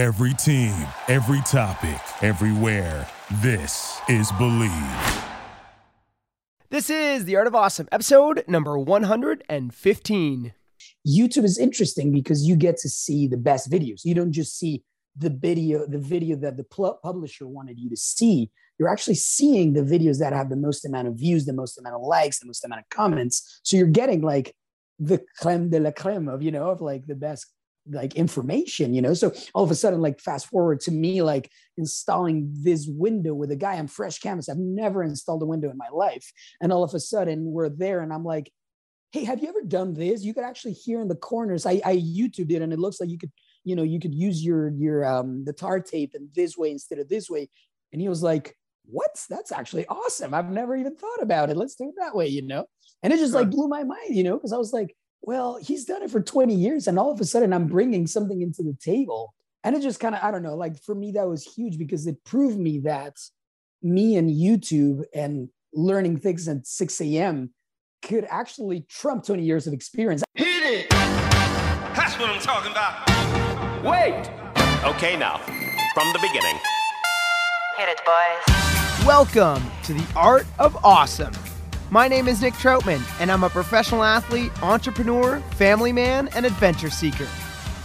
Every team, every topic, everywhere. This is Believe. This is The Art of Awesome, episode number 115. YouTube is interesting because you get to see the best videos. You don't just see the video, the video that the pl- publisher wanted you to see. You're actually seeing the videos that have the most amount of views, the most amount of likes, the most amount of comments. So you're getting like the creme de la creme of, you know, of like the best like information, you know. So all of a sudden, like fast forward to me, like installing this window with a guy on fresh canvas. I've never installed a window in my life. And all of a sudden we're there and I'm like, hey, have you ever done this? You could actually hear in the corners. I, I YouTube it and it looks like you could, you know, you could use your your um the tar tape in this way instead of this way. And he was like, What? That's actually awesome. I've never even thought about it. Let's do it that way, you know? And it just like blew my mind, you know, because I was like, well, he's done it for 20 years. And all of a sudden I'm bringing something into the table. And it just kind of, I don't know, like for me, that was huge because it proved me that me and YouTube and learning things at 6 a.m. could actually trump 20 years of experience. Hit it! That's what I'm talking about. Wait! Okay, now, from the beginning. Hit it, boys. Welcome to The Art of Awesome. My name is Nick Troutman, and I'm a professional athlete, entrepreneur, family man, and adventure seeker.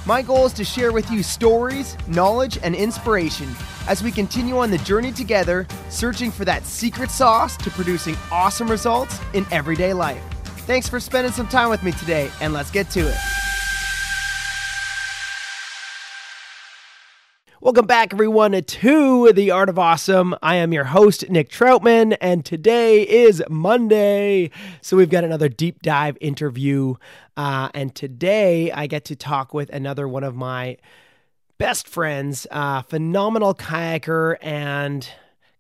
My goal is to share with you stories, knowledge, and inspiration as we continue on the journey together, searching for that secret sauce to producing awesome results in everyday life. Thanks for spending some time with me today, and let's get to it. Welcome back, everyone, to The Art of Awesome. I am your host, Nick Troutman, and today is Monday. So, we've got another deep dive interview. Uh, and today I get to talk with another one of my best friends, uh, phenomenal kayaker and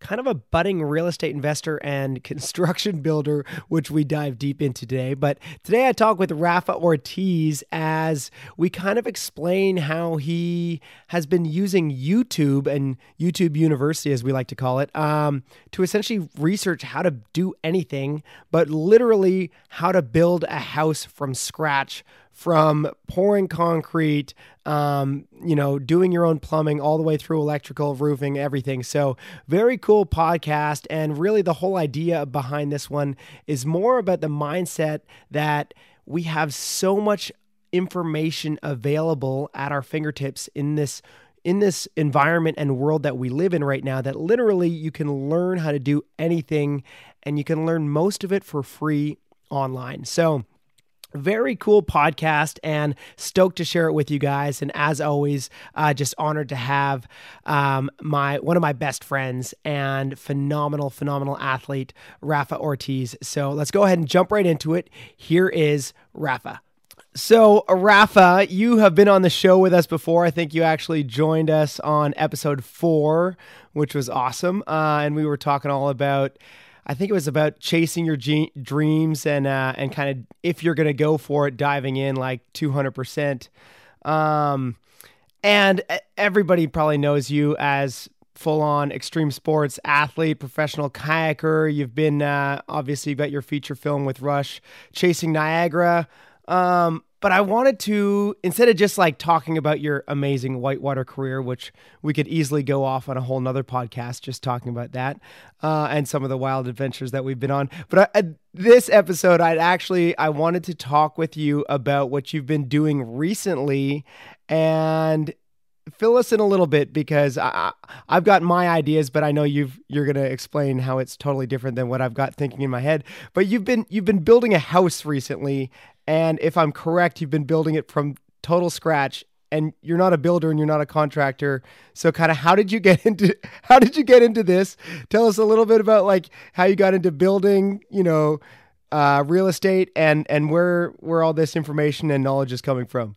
kind of a budding real estate investor and construction builder, which we dive deep into today. But today I talk with Rafa Ortiz as we kind of explain how he has been using YouTube and YouTube University, as we like to call it, um, to essentially research how to do anything, but literally how to build a house from scratch from pouring concrete, um, you know, doing your own plumbing all the way through electrical, roofing, everything. So, very cool podcast. And really, the whole idea behind this one is more about the mindset that we have so much information available at our fingertips in this in this environment and world that we live in right now that literally you can learn how to do anything and you can learn most of it for free online. So, very cool podcast and stoked to share it with you guys and as always uh, just honored to have um, my one of my best friends and phenomenal phenomenal athlete rafa ortiz so let's go ahead and jump right into it here is rafa so, Rafa, you have been on the show with us before. I think you actually joined us on episode four, which was awesome. Uh, and we were talking all about I think it was about chasing your ge- dreams and uh, and kind of if you're gonna go for it, diving in like 200. Um, percent And everybody probably knows you as full on extreme sports athlete, professional kayaker. You've been uh, obviously you've got your feature film with Rush, chasing Niagara. Um, but I wanted to instead of just like talking about your amazing whitewater career, which we could easily go off on a whole nother podcast just talking about that uh, and some of the wild adventures that we've been on. But I, this episode, I'd actually I wanted to talk with you about what you've been doing recently and fill us in a little bit because I, I've got my ideas, but I know you've you're gonna explain how it's totally different than what I've got thinking in my head. But you've been you've been building a house recently, and if I'm correct, you've been building it from total scratch. And you're not a builder and you're not a contractor. So kind of how did you get into how did you get into this? Tell us a little bit about like how you got into building, you know, uh, real estate and and where where all this information and knowledge is coming from.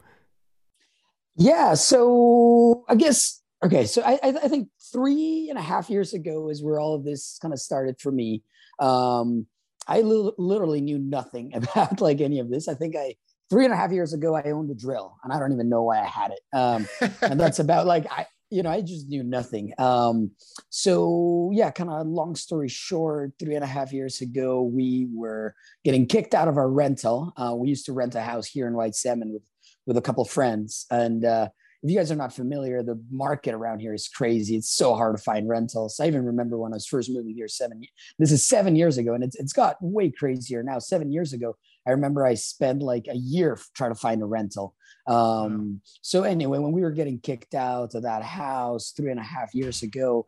Yeah. So I guess, okay. So I, I think three and a half years ago is where all of this kind of started for me. Um, I li- literally knew nothing about like any of this. I think I, three and a half years ago, I owned a drill and I don't even know why I had it. Um, and that's about like, I, you know, I just knew nothing. Um, so yeah, kind of long story short, three and a half years ago, we were getting kicked out of our rental. Uh, we used to rent a house here in White Salmon with with a couple of friends and uh, if you guys are not familiar, the market around here is crazy. It's so hard to find rentals. I even remember when I was first moving here seven. This is seven years ago, and it's it's got way crazier now. Seven years ago, I remember I spent like a year trying to find a rental. Um, So anyway, when we were getting kicked out of that house three and a half years ago,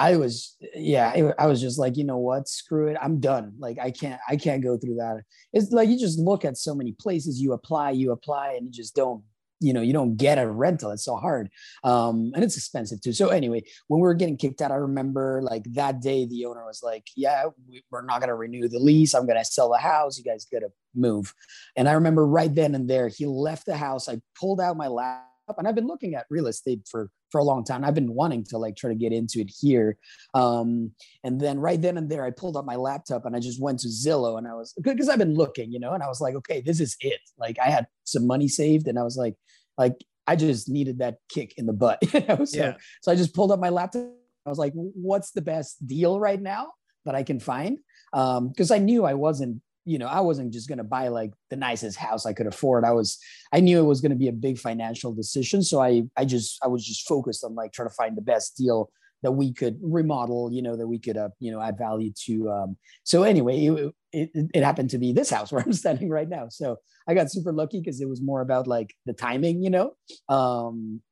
I was yeah, I was just like, you know what, screw it, I'm done. Like I can't I can't go through that. It's like you just look at so many places, you apply, you apply, and you just don't you know you don't get a rental. It's so hard. Um and it's expensive too. So anyway when we were getting kicked out i remember like that day the owner was like yeah we, we're not to renew the lease. I'm to sell the house. You guys got to move. And i remember right then and there he left the house. I pulled out my laptop and i've been looking at real estate for for a long time i've been wanting to like try to get into it here um and then right then and there i pulled up my laptop and i just went to zillow and i was because i've been looking you know and i was like okay this is it like i had some money saved and i was like like I just needed that kick in the butt. You know? so, yeah. so I just pulled up my laptop. I was like, what's the best deal right now that I can find? Because um, I knew I wasn't, you know, I wasn't just going to buy like the nicest house I could afford. I was, I knew it was going to be a big financial decision. So I, I just, I was just focused on like trying to find the best deal that we could remodel, you know, that we could, uh, you know, add value to. Um, so anyway, it, it, it happened to be this house where I'm standing right now. So I got super lucky because it was more about like the timing, you know. Um,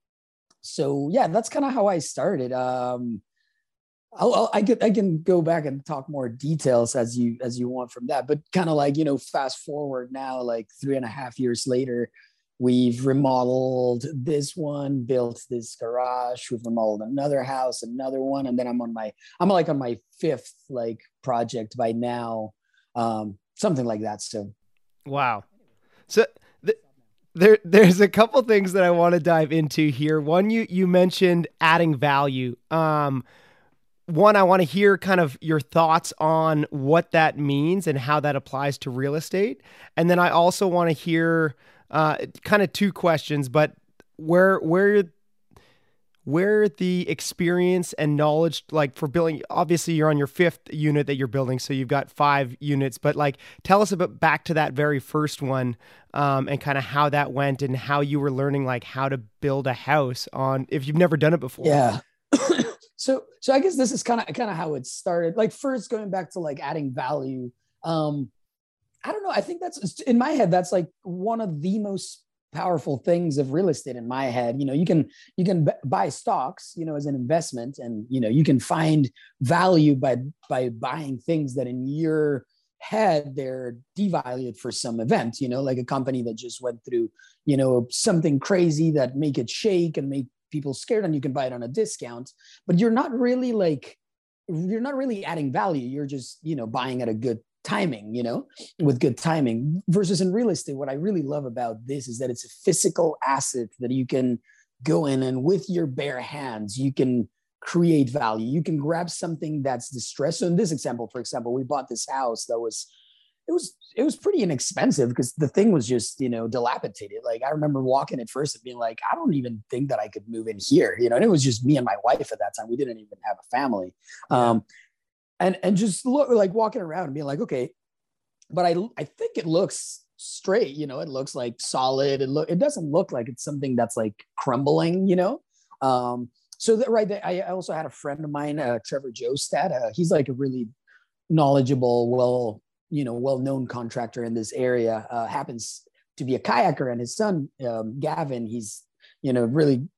so yeah, that's kind of how I started. Um, I'll, I'll, i can I can go back and talk more details as you as you want from that, but kind of like you know, fast forward now, like three and a half years later, We've remodeled this one, built this garage. We've remodeled another house, another one, and then I'm on my I'm like on my fifth like project by now, um, something like that. So, wow. So th- there there's a couple things that I want to dive into here. One, you you mentioned adding value. Um, one, I want to hear kind of your thoughts on what that means and how that applies to real estate, and then I also want to hear uh, kind of two questions, but where where where the experience and knowledge like for building obviously you're on your fifth unit that you're building so you've got five units but like tell us about back to that very first one um, and kind of how that went and how you were learning like how to build a house on if you've never done it before. Yeah so so i guess this is kind of kind of how it started like first going back to like adding value um I don't know. I think that's in my head. That's like one of the most powerful things of real estate in my head. You know, you can you can b- buy stocks, you know, as an investment, and you know, you can find value by by buying things that in your head they're devalued for some event. You know, like a company that just went through, you know, something crazy that make it shake and make people scared, and you can buy it on a discount. But you're not really like you're not really adding value. You're just you know buying at a good timing, you know, with good timing. Versus in real estate, what I really love about this is that it's a physical asset that you can go in and with your bare hands, you can create value. You can grab something that's distressed. So in this example, for example, we bought this house that was it was it was pretty inexpensive because the thing was just you know dilapidated like i remember walking at first and being like i don't even think that i could move in here you know and it was just me and my wife at that time we didn't even have a family um, and and just look like walking around and being like, okay, but I I think it looks straight, you know, it looks like solid. It look it doesn't look like it's something that's like crumbling, you know. Um, so that right there, I also had a friend of mine, uh, Trevor Jostad. Uh, he's like a really knowledgeable, well, you know, well-known contractor in this area. Uh, happens to be a kayaker, and his son um, Gavin, he's you know really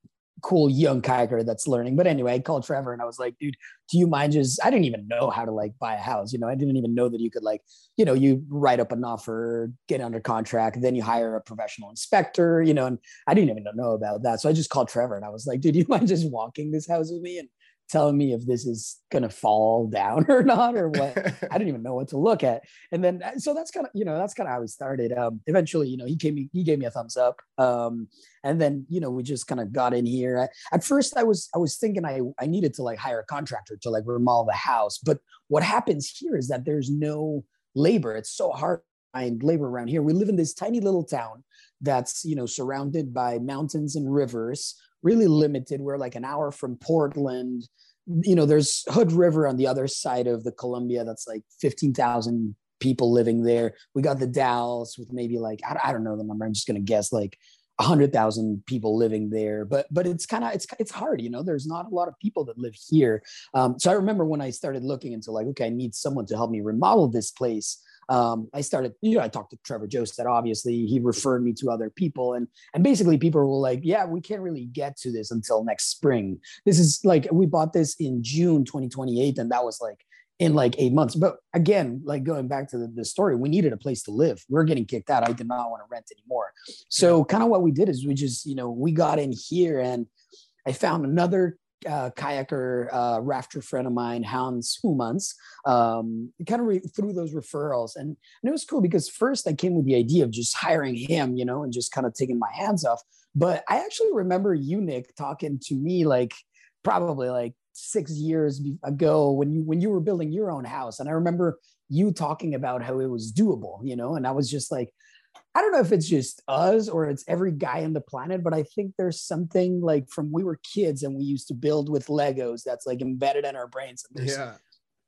cool young kayaker that's learning. But anyway, I called Trevor and I was like, dude, do you mind just, I didn't even know how to like buy a house. You know, I didn't even know that you could like, you know, you write up an offer, get under contract, then you hire a professional inspector, you know, and I didn't even know about that. So I just called Trevor and I was like, dude, do you mind just walking this house with me? And telling me if this is going to fall down or not or what. I didn't even know what to look at. And then uh, so that's kind of you know that's kind of how we started. Um eventually you know he gave me he gave me a thumbs up. Um and then you know we just kind of got in here. I, at first i was i was thinking i i needed to like hire a contractor to like remodel the house. But what happens here is that there's no labor. It's so hard to find labor around here. We live in this tiny little town that's you know surrounded by mountains and rivers really limited. We're like an hour from Portland. You know, there's Hood River on the other side of the Columbia. That's like 15,000 people living there. We got the Dalles with maybe like, I, I don't know the number. I'm just going to guess like hundred thousand people living there, but but it's kind of it's it's hard, you know. There's not a lot of people that live here. Um, so I remember when I started looking into like, okay, I need someone to help me remodel this place. Um, I started, you know, I talked to Trevor Joset. Obviously, he referred me to other people, and and basically people were like, yeah, we can't really get to this until next spring. This is like we bought this in June 2028, and that was like in like eight months. But again, like going back to the, the, story, we needed a place to live. We are getting kicked out. I did not want to rent anymore. So kind of what we did is we just, you know, we got in here and I found another uh, kayaker, uh, rafter friend of mine, Hans Humans, um, kind of re- through those referrals. And, and it was cool because first I came with the idea of just hiring him, you know, and just kind of taking my hands off. But I actually remember you, Nick, talking to me like probably like six years ago when you when you were building your own house and i remember you talking about how it was doable you know and i was just like i don't know if it's just us or it's every guy on the planet but i think there's something like from we were kids and we used to build with legos that's like embedded in our brains. And there's, yeah.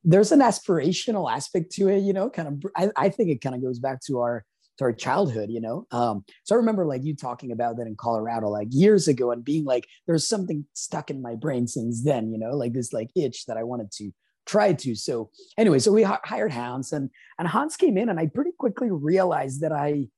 there's an aspirational aspect to it you know kind of i, I think it kind of goes back to our to our childhood, you know? Um, so I remember like you talking about that in Colorado, like years ago and being like, there's something stuck in my brain since then, you know, like this like itch that I wanted to try to. So anyway, so we hired Hans and, and Hans came in and I pretty quickly realized that I,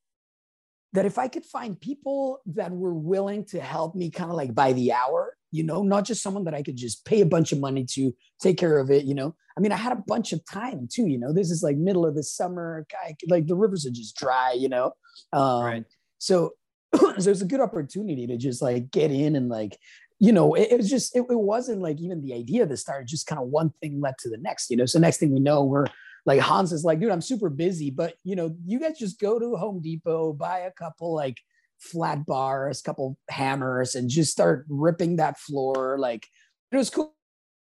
that if I could find people that were willing to help me kind of like by the hour, you know, not just someone that I could just pay a bunch of money to take care of it, you know. I mean, I had a bunch of time too, you know. This is like middle of the summer, like the rivers are just dry, you know. Um, right. So, so it's a good opportunity to just like get in and like, you know, it, it was just it, it wasn't like even the idea of the start, just kind of one thing led to the next, you know. So next thing we know, we're like Hans is like, dude, I'm super busy, but you know, you guys just go to Home Depot, buy a couple like flat bars, couple hammers, and just start ripping that floor. Like it was cool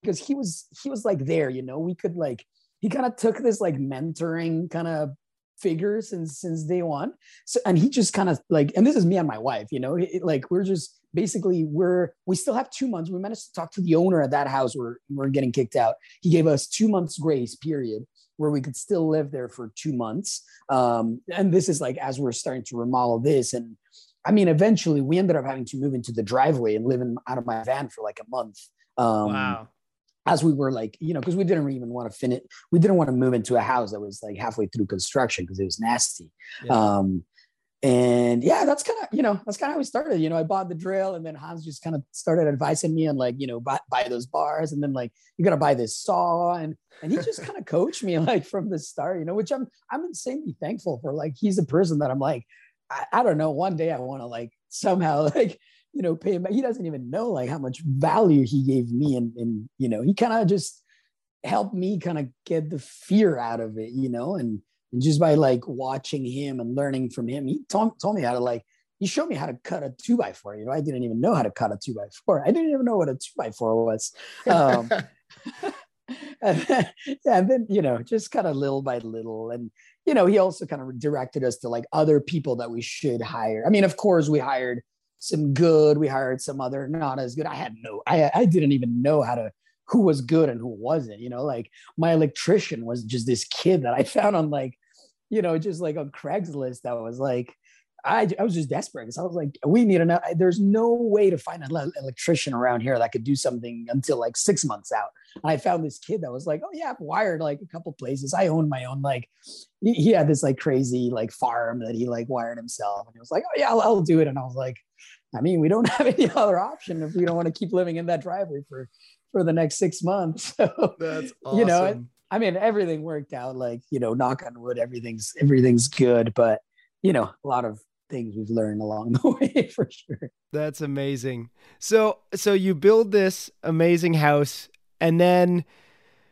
because he was he was like there, you know. We could like he kind of took this like mentoring kind of figure since since day one. So and he just kind of like, and this is me and my wife, you know, it, like we're just basically we're we still have two months. We managed to talk to the owner of that house where we're getting kicked out. He gave us two months grace period where we could still live there for two months. Um, and this is like as we're starting to remodel this. And I mean, eventually we ended up having to move into the driveway and live in, out of my van for like a month. Um, wow. As we were like, you know, because we didn't even want to finish, we didn't want to move into a house that was like halfway through construction because it was nasty. Yeah. Um, and yeah, that's kind of, you know, that's kind of how we started. You know, I bought the drill and then Hans just kind of started advising me on like, you know, buy, buy those bars and then like, you got to buy this saw. And, and he just kind of coached me like from the start, you know, which I'm, I'm insanely thankful for. Like, he's a person that I'm like, I, I don't know, one day I want to like somehow like, you know, pay him. He doesn't even know like how much value he gave me. And, and you know, he kind of just helped me kind of get the fear out of it, you know, and, and just by like watching him and learning from him, he told, told me how to like, he showed me how to cut a two by four. You know, I didn't even know how to cut a two by four. I didn't even know what a two by four was. Um, and, then, and then, you know, just kind of little by little. And, you know, he also kind of directed us to like other people that we should hire. I mean, of course, we hired some good, we hired some other not as good. I had no, I, I didn't even know how to who was good and who wasn't. You know, like my electrician was just this kid that I found on like you know, just like on Craigslist, that was like, I, I was just desperate because I was like, we need enough. There's no way to find an electrician around here that could do something until like six months out. And I found this kid that was like, oh yeah, I've wired like a couple places. I own my own like. He, had this like crazy like farm that he like wired himself, and he was like, oh yeah, I'll, I'll do it. And I was like, I mean, we don't have any other option if we don't want to keep living in that driveway for for the next six months. So that's awesome. you know, I mean, everything worked out. Like you know, knock on wood, everything's everything's good. But you know, a lot of things we've learned along the way for sure. That's amazing. So so you build this amazing house, and then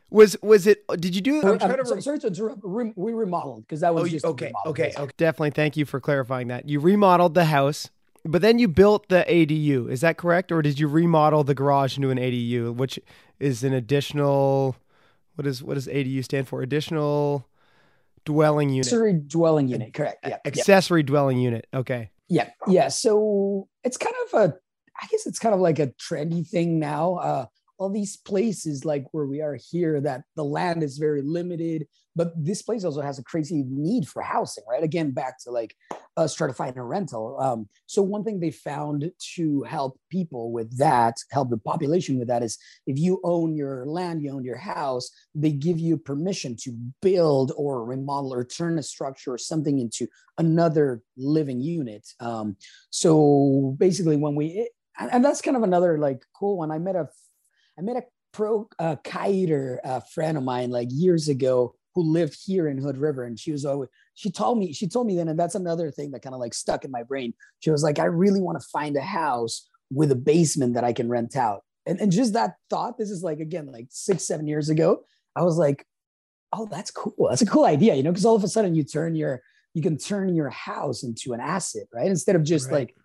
was was it? Did you do? I'm trying to sorry to interrupt. We remodeled because that was oh, just okay. Okay, okay. Definitely. Thank you for clarifying that. You remodeled the house, but then you built the ADU. Is that correct, or did you remodel the garage into an ADU, which is an additional? what is what does ADU stand for? Additional dwelling unit. Accessory dwelling unit, correct. Yeah. Accessory yeah. dwelling unit. Okay. Yeah. Yeah. So it's kind of a I guess it's kind of like a trendy thing now. Uh all these places like where we are here that the land is very limited but this place also has a crazy need for housing right? Again back to like us trying to find a rental um, so one thing they found to help people with that help the population with that is if you own your land you own your house they give you permission to build or remodel or turn a structure or something into another living unit um, so basically when we and that's kind of another like cool one. I met a I met a pro uh, kiter uh, friend of mine like years ago who lived here in Hood River, and she was always she told me she told me then, and that's another thing that kind of like stuck in my brain. She was like, I really want to find a house with a basement that I can rent out, and and just that thought. This is like again like six seven years ago. I was like, oh, that's cool. That's a cool idea, you know, because all of a sudden you turn your you can turn your house into an asset, right? Instead of just right. like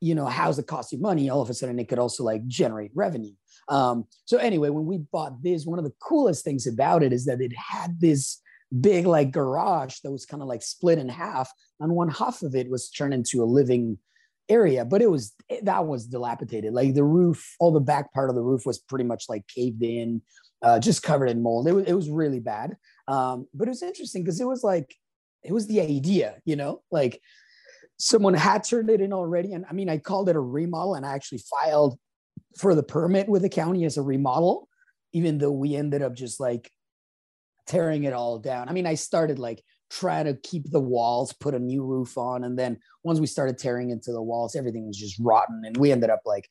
you know, how's it cost you money, all of a sudden it could also like generate revenue. Um, so anyway, when we bought this, one of the coolest things about it is that it had this big like garage that was kind of like split in half, and one half of it was turned into a living area, but it was that was dilapidated. Like the roof, all the back part of the roof was pretty much like caved in, uh, just covered in mold. It was it was really bad. Um, but it was interesting because it was like it was the idea, you know, like someone had turned it in already. And I mean, I called it a remodel and I actually filed for the permit with the county as a remodel, even though we ended up just like tearing it all down. I mean, I started like trying to keep the walls, put a new roof on. And then once we started tearing into the walls, everything was just rotten. And we ended up like,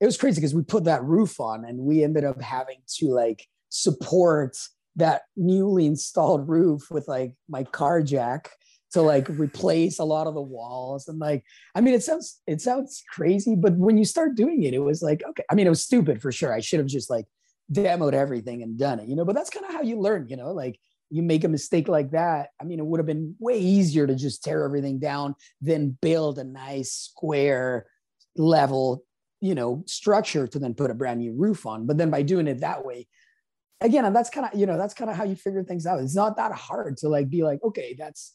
it was crazy because we put that roof on and we ended up having to like support that newly installed roof with like my car jack to like replace a lot of the walls and like i mean it sounds it sounds crazy but when you start doing it it was like okay i mean it was stupid for sure. I should have just like demoed everything and done it you know but that's kind of how you learn you know like you make a mistake like that i mean it would have been way easier to just tear everything down than build a nice square level you know structure to then put a brand new roof on but then by doing it that way again and that's kind of you know that's kind of how you figure things out. It's not that hard to like be like okay that's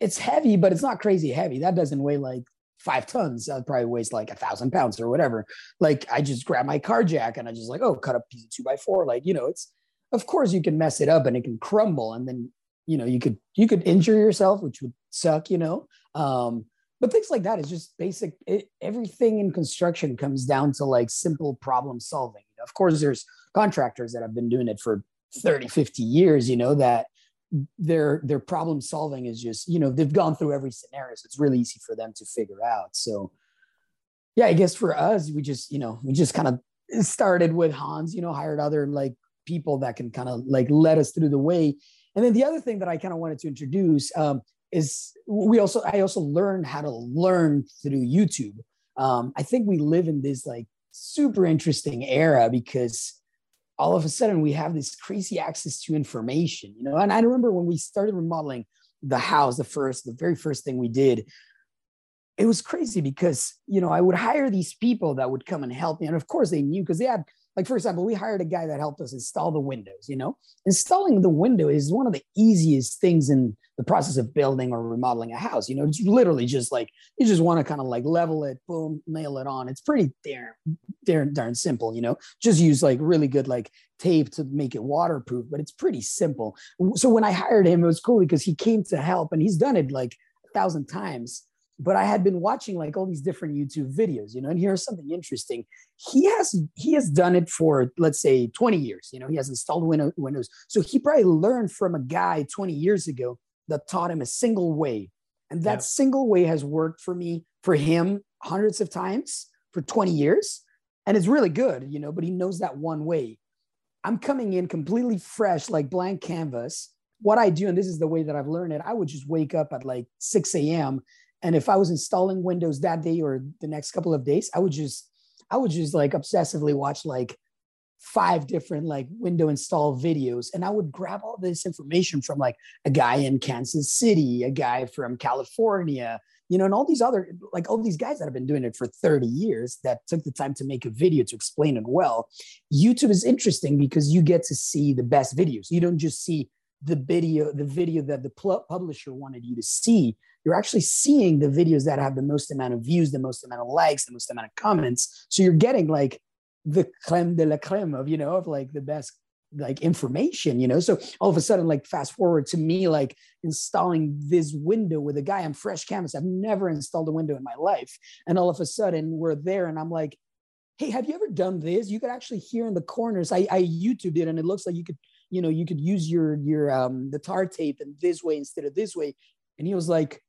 it's heavy, but it's not crazy heavy. That doesn't weigh like five tons. That probably weighs like a thousand pounds or whatever. Like I just grab my car jack and I just like, oh, cut a piece of two by four. Like, you know, it's of course you can mess it up and it can crumble and then you know you could you could injure yourself, which would suck, you know. Um, but things like that is just basic. It, everything in construction comes down to like simple problem solving. Of course, there's contractors that have been doing it for 30, 50 years, you know, that their their problem solving is just you know they've gone through every scenario so it's really easy for them to figure out. So yeah i guess for us we just you know we just kind of started with hans you know hired other like people that can kind of like let us through the way. And then the other thing that i kind of wanted to introduce um, is we also i also learned how to learn through youtube. Um, i think we live in this like super interesting era because all of a sudden we have this crazy access to information, you know. And I remember when we started remodeling the house, the first, the very first thing we did, it was crazy because you know I would hire these people that would come and help me, and of course they knew because they had like for example we hired a guy that helped us install the windows you know installing the window is one of the easiest things in the process of building or remodeling a house you know it's literally just like you just want to kind of like level it boom nail it on it's pretty darn darn darn simple you know just use like really good like tape to make it waterproof but it's pretty simple so when i hired him it was cool because he came to help and he's done it like a thousand times but I had been watching like all these different YouTube videos, you know, and here's something interesting. He has he has done it for let's say 20 years, you know, he has installed Windows. So he probably learned from a guy 20 years ago that taught him a single way. And that yep. single way has worked for me, for him hundreds of times for 20 years. And it's really good, you know, but he knows that one way. I'm coming in completely fresh, like blank canvas. What I do, and this is the way that I've learned it, I would just wake up at like 6 a.m and if I was installing Windows that day or the next couple of days, I would just, I would just like obsessively watch like five different like window install videos and i would grab all this information from like a guy in kansas city a guy from california you know and all these other like all these guys that have been doing it for 30 years that took the time to make a video to explain it well. Youtube is interesting because you get to see the best videos. You don't just see the video the video that the publisher wanted you to see. You're actually seeing the videos that have the most amount of views, the most amount of likes, the most amount of comments. So you're getting like the creme de la creme of you know of like the best like information you know? So all of a sudden like fast forward to me like installing this window with a guy on fresh canvas. I've never installed a window in my life. And all of a sudden we're there and i'm like hey have you ever done this? You could actually hear in the corners. I i youtube it and it looks like you could you know you could use your your um the tar tape in this way instead of this way. And he was like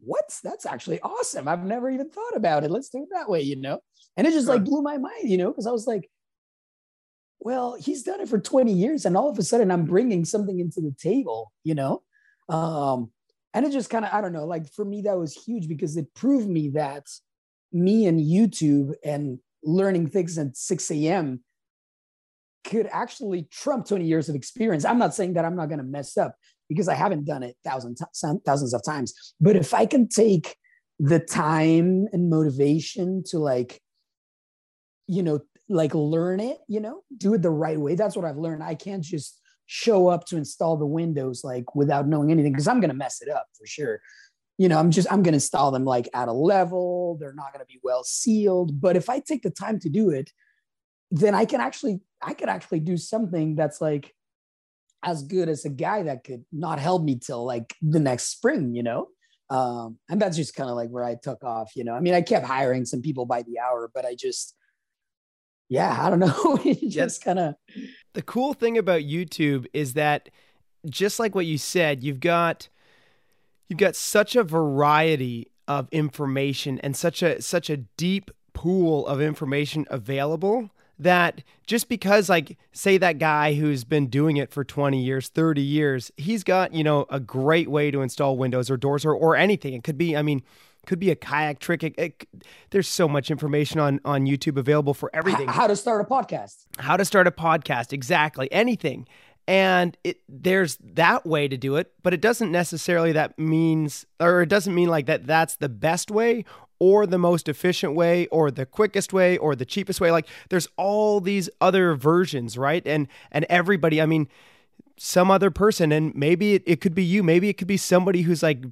what that's actually awesome. I've never even thought about it. Let's do it that way you know? And it just like blew my mind you know? Because i was like well he's done it for 20 years and all of a sudden i'm bringing something into the table you know? Um and it just kind of i don't know like for me that was huge because it proved me that me and youtube and learning things at 6 a.m could actually trump 20 years of experience. I'm not saying that i'm not going to mess up because i haven't done it thousands thousands of times. But if i can take the time and motivation to like you know like learn it you know do it the right way that's what i've learned. I can't just show up to install the windows like without knowing anything because i'm going to mess it up for sure. You know i'm just i'm going to install them like at a level. They're not going to be well sealed. But if i take the time to do it then i can actually i could actually do something that's like as good as a guy that could not help me till like the next spring you know um, and that's just kind of like where i took off you know i mean i kept hiring some people by the hour but i just yeah, I don't know. just kind of. The cool thing about YouTube is that, just like what you said, you've got you've got such a variety of information and such a such a deep pool of information available that just because like say that guy who's been doing it for 20 years 30 years he's got you know a great way to install windows or doors or, or anything it could be i mean could be a kayak trick. It, it, there's so much information on on YouTube available for everything. How to start a podcast. How to start a podcast, exactly. Anything. And it there's that way to do it, but it doesn't necessarily that means or it doesn't mean like that that's the best way or the most efficient way or the quickest way or the cheapest way. Like there's all these other versions, right? And and everybody, I mean, some other person and maybe it, it could be you maybe it could be somebody who's like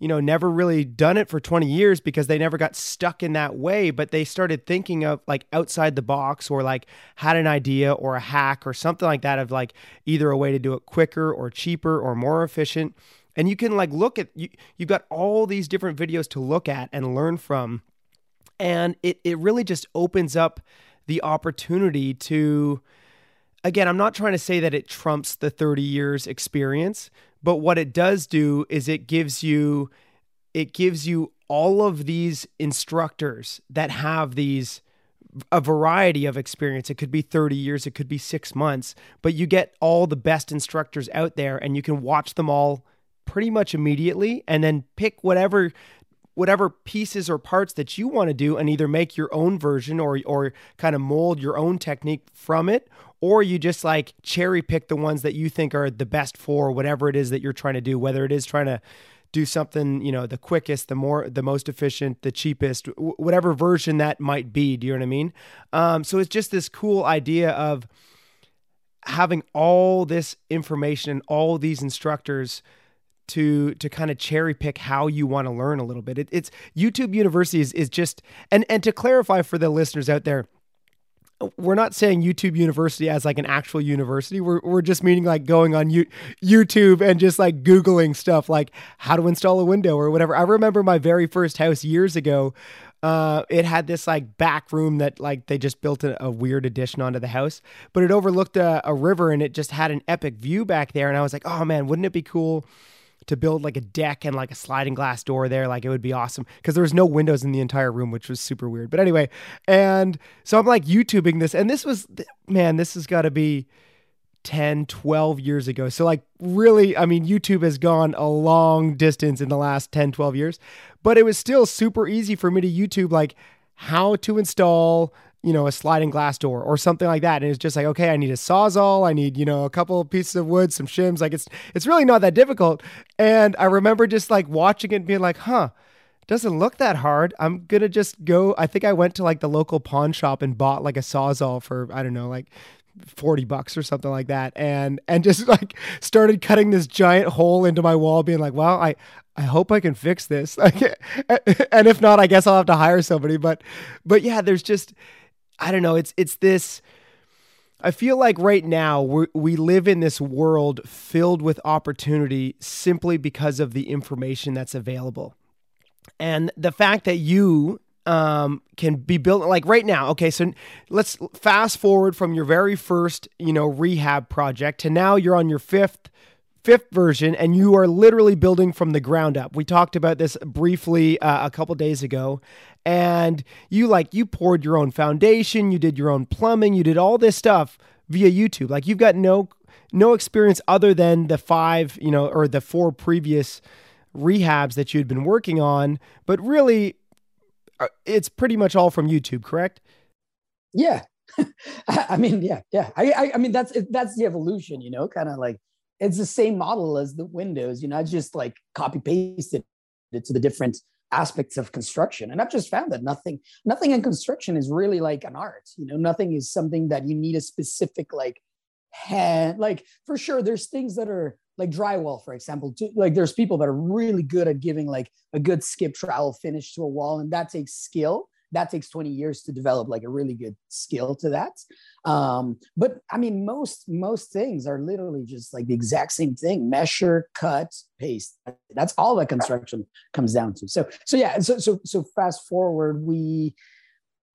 you know, never really done it for 20 years because they never got stuck in that way, but they started thinking of like outside the box or like had an idea or a hack or something like that of like either a way to do it quicker or cheaper or more efficient. And you can like look at you you've got all these different videos to look at and learn from. And it it really just opens up the opportunity to again, I'm not trying to say that it trumps the 30 years experience, but what it does do is it gives you it gives you all of these instructors that have these a variety of experience. It could be 30 years, it could be 6 months, but you get all the best instructors out there and you can watch them all pretty much immediately and then pick whatever whatever pieces or parts that you want to do and either make your own version or or kind of mold your own technique from it or you just like cherry pick the ones that you think are the best for whatever it is that you're trying to do, whether it is trying to do something, you know, the quickest, the more, the most efficient, the cheapest, whatever version that might be. Do you know what I mean? Um, so it's just this cool idea of having all this information and all these instructors to to kind of cherry pick how you want to learn a little bit. It, it's YouTube University is, is just and and to clarify for the listeners out there we're not saying YouTube University as like an actual university. We're, we're just meaning like going on U- YouTube and just like Googling stuff like how to install a window or whatever. I remember my very first house years ago. Uh, it had this like back room that like they just built a, a weird addition onto the house, but it overlooked a, a river and it just had an epic view back there. And I was like, oh man, wouldn't it be cool to build like a deck and like a sliding glass door there. Like it would be awesome because there was no windows in the entire room, which was super weird. But anyway, and so I'm like YouTubing this, and this was, man, this has got to be 10, 12 years ago. So, like, really, I mean, YouTube has gone a long distance in the last 10, 12 years, but it was still super easy for me to YouTube, like, how to install you know, a sliding glass door or something like that. And it's just like, okay, I need a sawzall, I need, you know, a couple pieces of wood, some shims. Like it's it's really not that difficult. And I remember just like watching it and being like, huh, doesn't look that hard. I'm gonna just go. I think I went to like the local pawn shop and bought like a sawzall for, I don't know, like 40 bucks or something like that and and just like started cutting this giant hole into my wall being like well i i hope i can fix this and if not i guess i'll have to hire somebody but but yeah there's just I don't know. It's it's this. I feel like right now we we live in this world filled with opportunity simply because of the information that's available, and the fact that you um, can be built like right now. Okay, so let's fast forward from your very first you know rehab project to now you're on your fifth fifth version and you are literally building from the ground up. We talked about this briefly uh, a couple days ago and you like you poured your own foundation, you did your own plumbing, you did all this stuff via YouTube. Like you've got no no experience other than the five, you know, or the four previous rehabs that you'd been working on, but really uh, it's pretty much all from YouTube, correct? Yeah. I mean, yeah, yeah. I, I, I mean, that's that's the evolution, you know, kind of like it's the same model as the windows. You know, I just like copy pasted it to the different aspects of construction, and I've just found that nothing, nothing in construction is really like an art. You know, nothing is something that you need a specific like hand. Like for sure, there's things that are like drywall, for example. To, like there's people that are really good at giving like a good skip trowel finish to a wall, and that takes skill that takes 20 years to develop like a really good skill to that. Um, but i mean most most things are literally just like the exact same thing measure cut paste that's all that construction comes down to. So so yeah so so so fast forward we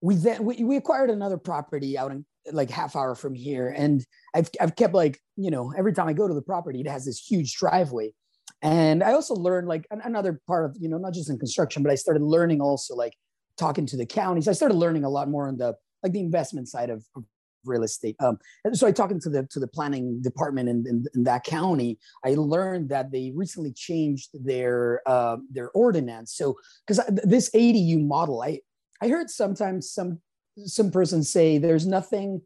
we then we, we acquired another property out in like half hour from here and I've, I've kept like you know every time i go to the property it has this huge driveway. And i also learned like another part of you know not just in construction but i started learning also like talking to the counties. I started learning a lot more on the like the investment side of, of real estate. Um, and so I talking to the to the planning department in, in, in, that county, I learned that they recently changed their uh, their ordinance. So because this ADU model, I I heard sometimes some some person say there's nothing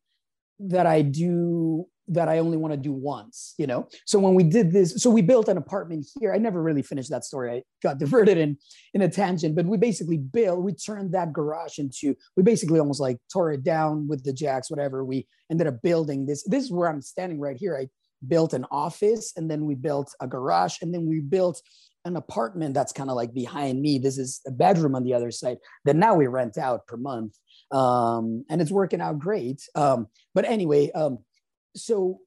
that I do that I only want to do once, you know? So when we did this, so we built an apartment here. I never really finished that story. I got diverted in in a tangent, but we basically built, we turned that garage into, we basically almost like tore it down with the jacks, whatever. We ended up building this. This is where I'm standing right here. I built an office and then we built a garage and then we built an apartment that's kind of like behind me. This is a bedroom on the other side that now we rent out per month. Um, and it's working out great. Um, but anyway, um, so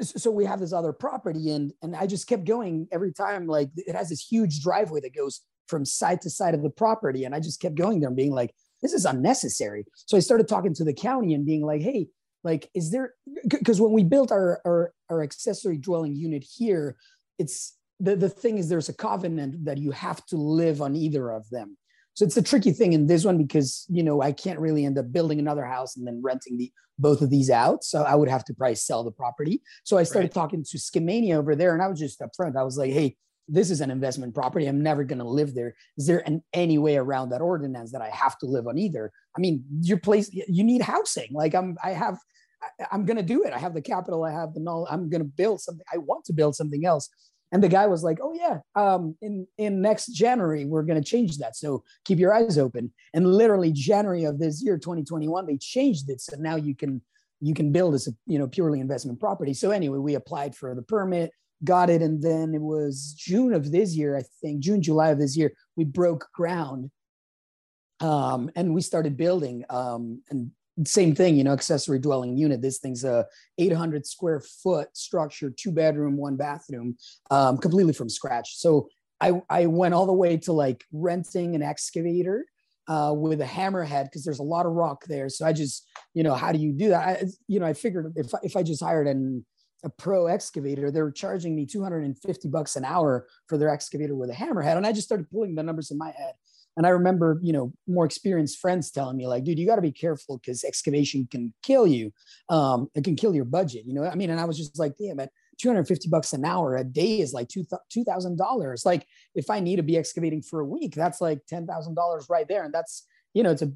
so we have this other property and and i just kept going every time like it has this huge driveway that goes from side to side of the property. And i just kept going there and being like this is unnecessary. So i started talking to the county and being like hey like is there because when we built our, our our accessory dwelling unit here it's the, the thing is there's a covenant that you have to live on either of them so it's a tricky thing in this one because you know I can't really end up building another house and then renting the both of these out. So I would have to probably sell the property. So I started right. talking to Skamania over there, and I was just upfront. I was like, "Hey, this is an investment property. I'm never going to live there. Is there an, any way around that ordinance that I have to live on either? I mean, your place, you need housing. Like I'm, I have, I, am going to do it. I have the capital. I have the knowledge. I'm going to build something. I want to build something else. And the guy was like, "Oh yeah, um, in in next January we're going to change that. So keep your eyes open." And literally January of this year, 2021, they changed it, so now you can you can build as a you know purely investment property. So anyway, we applied for the permit, got it, and then it was June of this year, I think June July of this year, we broke ground, um, and we started building. Um, and same thing, you know, accessory dwelling unit. This thing's a 800 square foot structure, two bedroom, one bathroom, um, completely from scratch. So I, I went all the way to like renting an excavator uh, with a hammerhead because there's a lot of rock there. So I just, you know, how do you do that? I, you know, I figured if if I just hired an a pro excavator, they were charging me 250 bucks an hour for their excavator with a hammerhead, and I just started pulling the numbers in my head. And I remember, you know, more experienced friends telling me, like, dude, you got to be careful because excavation can kill you. Um, it can kill your budget. You know, I mean, and I was just like, damn it, 250 bucks an hour a day is like two thousand dollars. Like, if I need to be excavating for a week, that's like ten thousand dollars right there, and that's you know, it's a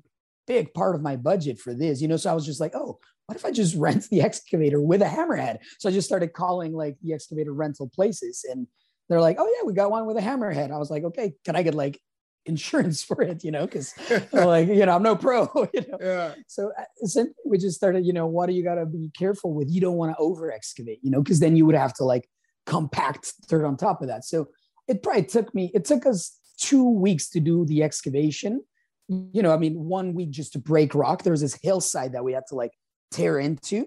big part of my budget for this. You know, so I was just like, oh, what if I just rent the excavator with a hammerhead? So I just started calling like the excavator rental places, and they're like, oh yeah, we got one with a hammerhead. I was like, okay, can I get like insurance for it, you know, because like, you know, I'm no pro, you know. Yeah. So uh, we just started, you know, what do you got to be careful with? You don't want to over excavate, you know, because then you would have to like compact dirt on top of that. So it probably took me, it took us two weeks to do the excavation. you know, I mean, one week just to break rock. There was this hillside that we had to like tear into.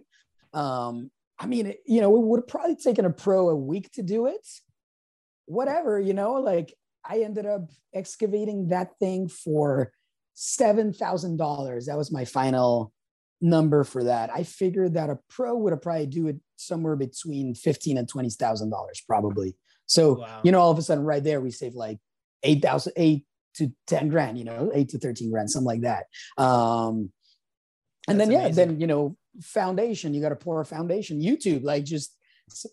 Um, I mean, it, you know, it would have probably taken a pro a week to do it. Whatever, you know, like I ended up excavating that thing for seven thousand dollars. That was my final number for that. I figured that a pro would have probably do it somewhere between fifteen and twenty thousand dollars, probably. So Wow. you know, all of a sudden, right there, we save like eight thousand, eight to ten grand. You know, eight to thirteen grand, something like that. Um, and That's then yeah, then you know, foundation. You got to pour a foundation. YouTube, like just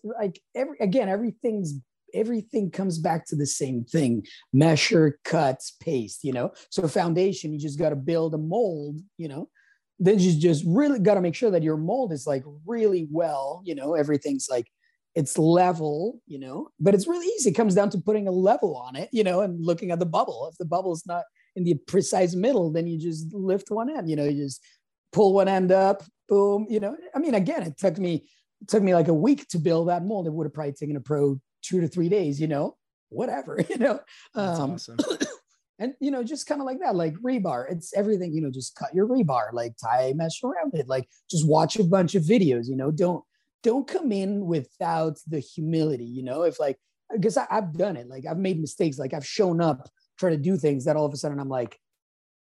like every again, everything's everything comes back to the same thing measure cuts paste you know? So foundation you just got to build a mold you know? Then you just really got to make sure that your mold is like really well you know? Everything's like it's level you know? But it's really easy. It comes down to putting a level on it you know and looking at the bubble. If the bubble's not in the precise middle then you just lift one end you know? You just pull one end up boom you know? I mean again it took me it took me like a week to build that mold. It would have probably taken a pro two to three days you know whatever you know um, awesome. and you know just kind of like that like rebar it's everything you know just cut your rebar like tie a mesh around it like just watch a bunch of videos you know don't don't come in without the humility you know if like because i've done it like i've made mistakes like i've shown up trying to do things that all of a sudden i'm like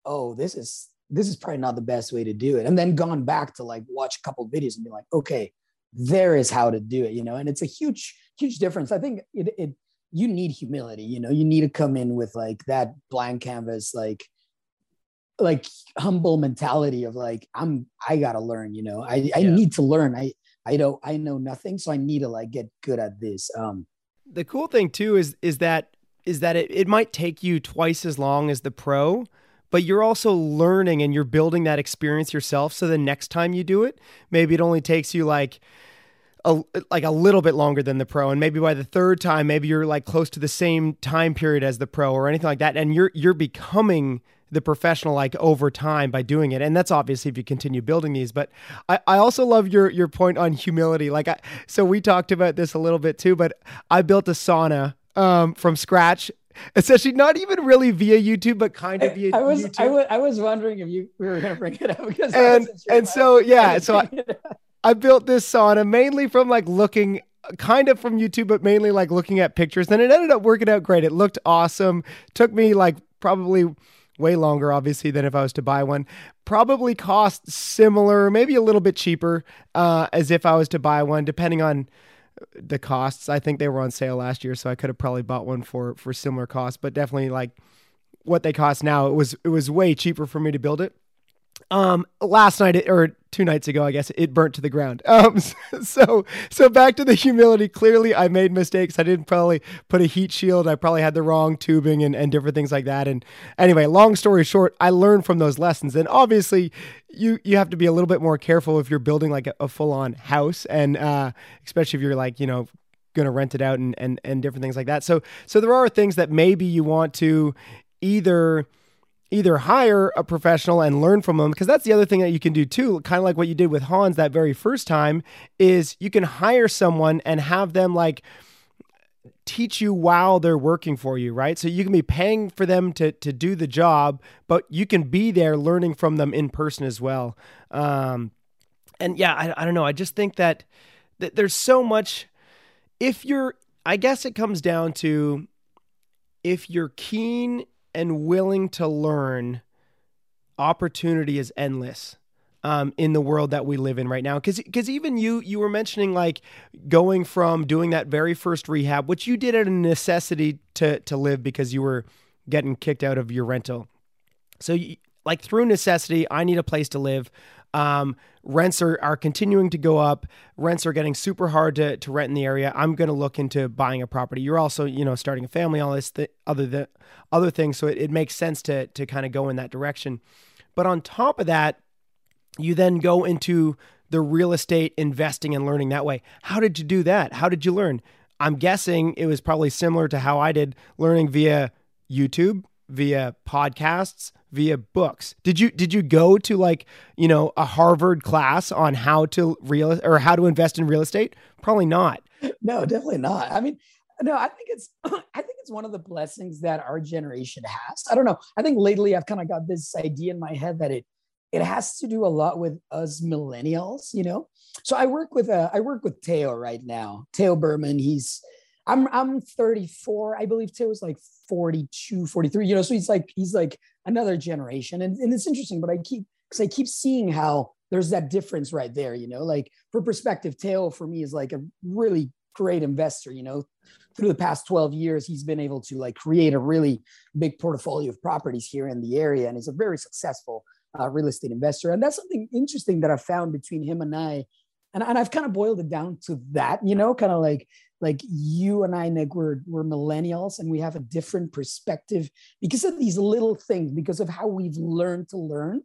oh this is this is probably not the best way to do it and then gone back to like watch a couple of videos and be like okay there is how to do it you know and it's a huge huge difference. I think it, it you need humility you know you need to come in with like that blank canvas like like humble mentality of like i'm i gotta learn you know i i Yeah. need to learn. I i don't i know nothing so i need to like get good at this um. The cool thing too is is that is that it, it might take you twice as long as the pro but you're also learning and you're building that experience yourself. So the next time you do it maybe it only takes you like a like a little bit longer than the pro. And maybe by the third time maybe you're like close to the same time period as the pro or anything like that. And you're you're becoming the professional like over time by doing it. And that's obviously if you continue building these. But i, I also love your your point on humility. Like i so we talked about this a little bit too but i built a sauna um, from scratch essentially not even really via youtube but kind of via I was youtube I was I was wondering if you we were gonna bring it up because and and so yeah so I, bring it up. I built this sauna mainly from like looking kind of from YouTube, but mainly like looking at pictures. And it ended up working out great. It looked awesome. Took me like probably way longer, obviously, than if I was to buy one. Probably cost similar, maybe a little bit cheaper, uh, as if I was to buy one, depending on the costs. I think they were on sale last year, so I could have probably bought one for for similar costs, but definitely like what they cost now. It was it was way cheaper for me to build it um last night or two nights ago i guess it burnt to the ground. Um so so back to the humility. Clearly i made mistakes. I didn't probably put a heat shield. I probably had the wrong tubing and, and different things like that. And anyway long story short i learned from those lessons. And obviously you you have to be a little bit more careful if you're building like a, a full-on house and uh especially if you're like you know gonna rent it out and and and different things like that. So so there are things that maybe you want to either either hire a professional and learn from them because that's the other thing that you can do too kind of like what you did with Hans that very first time is you can hire someone and have them like teach you while they're working for you right? So you can be paying for them to to do the job but you can be there learning from them in person as well. Um and yeah I, I don't know i just think that, that there's so much if you're i guess it comes down to if you're keen and willing to learn, opportunity is endless um, in the world that we live in right now. Because because even you you were mentioning like going from doing that very first rehab, which you did at a necessity to to live because you were getting kicked out of your rental. So you, like through necessity, I need a place to live. Um, rents are, are continuing to go up. Rents are getting super hard to, to rent in the area. I'm going to look into buying a property. You're also, you know, starting a family, all this th- other the other things. So it, it makes sense to to kind of go in that direction. But on top of that, you then go into the real estate investing and learning that way. How did you do that? How did you learn? I'm guessing it was probably similar to how I did learning via YouTube, via podcasts, via books. Did you did you go to like, you know, a Harvard class on how to real or how to invest in real estate? Probably not. no definitely not i mean no, I think it's I think it's one of the blessings that our generation has. I don't know. I think lately I've kind of got this idea in my head that it it has to do a lot with us millennials, you know. So I work with uh, I work with Tao right now. Tao Berman, he's I'm I'm 34. I believe Tao was like 42, 43, you know, so he's like he's like another generation. And, and it's interesting, but I keep because I keep seeing how there's that difference right there, you know, like for perspective, Tao for me is like a really great investor, you know, through the past 12 years, he's been able to like create a really big portfolio of properties here in the area. And he's a very successful uh, real estate investor. And that's something interesting that I found between him and I. And, and I've kind of boiled it down to that, you know, kind of like like you and I, Nick, we're, we're millennials and we have a different perspective because of these little things, because of how we've learned to learn.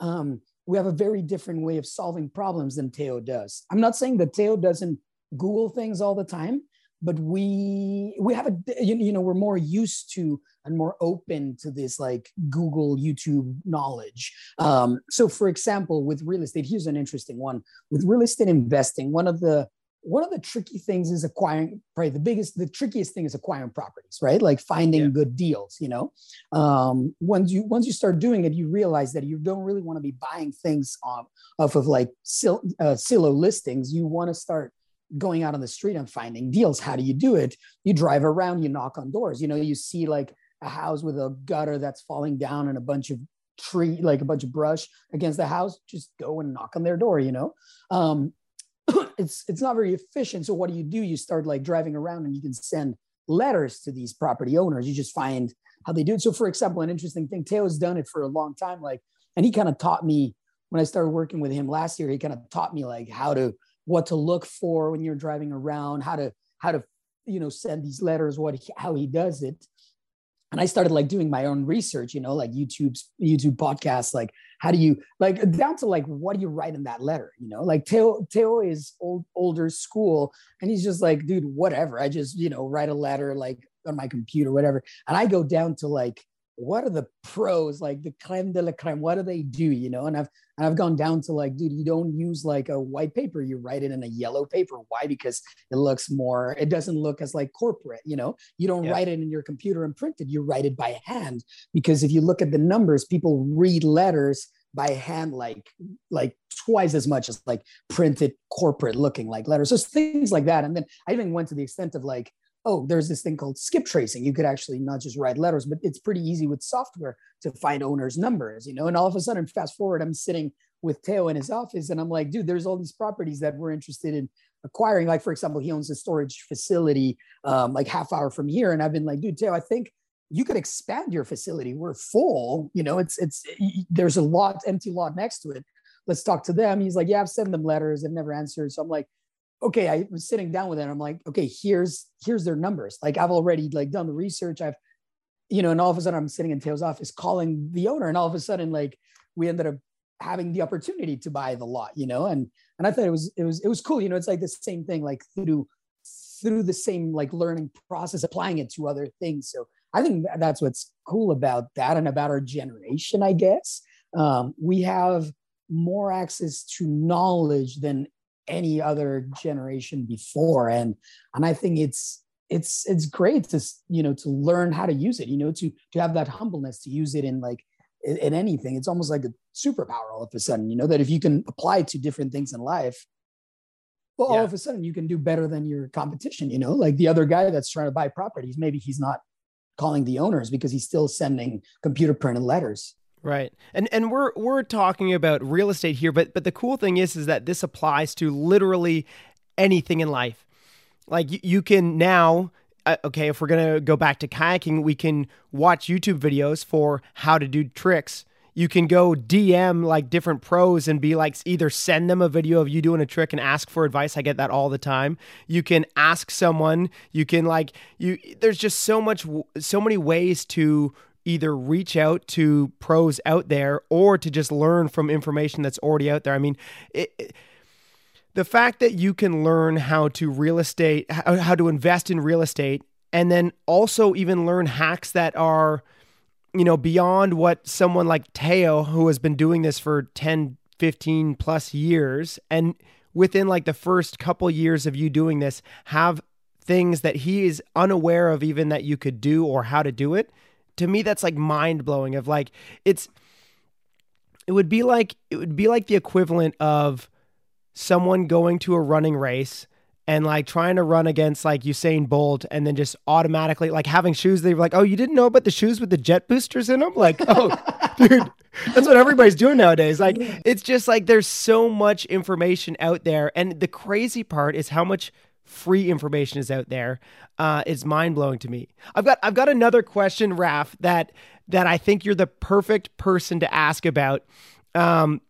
Um, we have a very different way of solving problems than Tao does. I'm not saying that Tao doesn't Google things all the time, but we we have a you know we're more used to and more open to this like google youtube knowledge um, so for example with real estate here's an interesting one with real estate investing one of the one of the tricky things is acquiring probably the biggest the trickiest thing is acquiring properties right like finding yeah. good deals you know um, once you once you start doing it you realize that you don't really want to be buying things off, off of like sil, uh, silo listings you want to start going out on the street and finding deals. How do you do it? You drive around, you knock on doors. You know, you see like a house with a gutter that's falling down and a bunch of tree, like a bunch of brush against the house. Just go and knock on their door. You know, um, it's it's not very efficient. So what do you do? You start like driving around and you can send letters to these property owners. You just find how they do it. So, for example, an interesting thing, Tao's done it for a long time. Like, and he kind of taught me when I started working with him last year. He kind of taught me like how to what to look for when you're driving around, how to how to you know send these letters, what he, how he does it. And I started like doing my own research, you know, like YouTube's YouTube podcasts, like how do you like down to like what do you write in that letter, you know? Like Tao Tao is old older school, and he's just like, dude, whatever. I just you know write a letter like on my computer, whatever. And I go down to like what are the pros like the creme de la creme what do they do you know? And i've and i've gone down to like dude you don't use like a white paper you write it in a yellow paper. Why? Because it looks more it doesn't look as like corporate you know? You don't yeah. write it in your computer and print it you write it by hand. Because if you look at the numbers people read letters by hand like like twice as much as like printed corporate looking like letters. So things like that. And then i even went to the extent of like oh, there's this thing called skip tracing. You could actually not just write letters, but it's pretty easy with software to find owners' numbers, you know. And all of a sudden, fast forward, I'm sitting with Tao in his office, and I'm like, dude, there's all these properties that we're interested in acquiring. Like, for example, he owns a storage facility um, like half hour from here, and I've been like, dude, Tao, I think you could expand your facility. We're full, you know. It's it's there's a lot empty lot next to it. Let's talk to them. He's like, yeah, I've sent them letters. They've never answered. So I'm like, okay, I was sitting down with it. I'm like, okay, here's here's their numbers. Like I've already like done the research. I've, you know, and all of a sudden I'm sitting in Tao's office calling the owner, and all of a sudden like we ended up having the opportunity to buy the lot, you know, and and I thought it was it was it was cool. You know, it's like the same thing, like through through the same like learning process, applying it to other things. So I think that's what's cool about that and about our generation, I guess. Um, we have more access to knowledge than any other generation before. And and i think it's it's it's great to you know to learn how to use it you know to to have that humbleness to use it in like in, in anything. It's almost like a superpower all of a sudden you know that if you can apply it to different things in life well yeah. all of a sudden you can do better than your competition you know? Like the other guy that's trying to buy properties maybe he's not calling the owners because he's still sending computer printed letters Right. And and we're we're talking about real estate here, but but the cool thing is is that this applies to literally anything in life. Like you, you can now uh, okay, if we're going to go back to kayaking, we can watch YouTube videos for how to do tricks. You can go DM like different pros and be like either send them a video of you doing a trick and ask for advice. I get that all the time. You can ask someone, you can like you there's just so much so many ways to either reach out to pros out there or to just learn from information that's already out there. I mean, it, it, the fact that you can learn how to real estate, how, uh, how to invest in real estate, and then also even learn hacks that are, you know, beyond what someone like Tao, who has been doing this for 10, 15 plus years, and within like the first couple years of you doing this, have things that he is unaware of even that you could do or how to do it to me that's like mind blowing of like it's it would be like it would be like the equivalent of someone going to a running race and like trying to run against like Usain Bolt and then just automatically like having shoes they were like, "Oh, you didn't know about the shoes with the jet boosters in them?" Like, "Oh, dude, that's what everybody's doing nowadays." Like, it's just like there's so much information out there and the crazy part is how much free information is out there. Uh, it's mind blowing to me. I've got I've got another question, Raf, that that I think you're the perfect person to ask about. Um,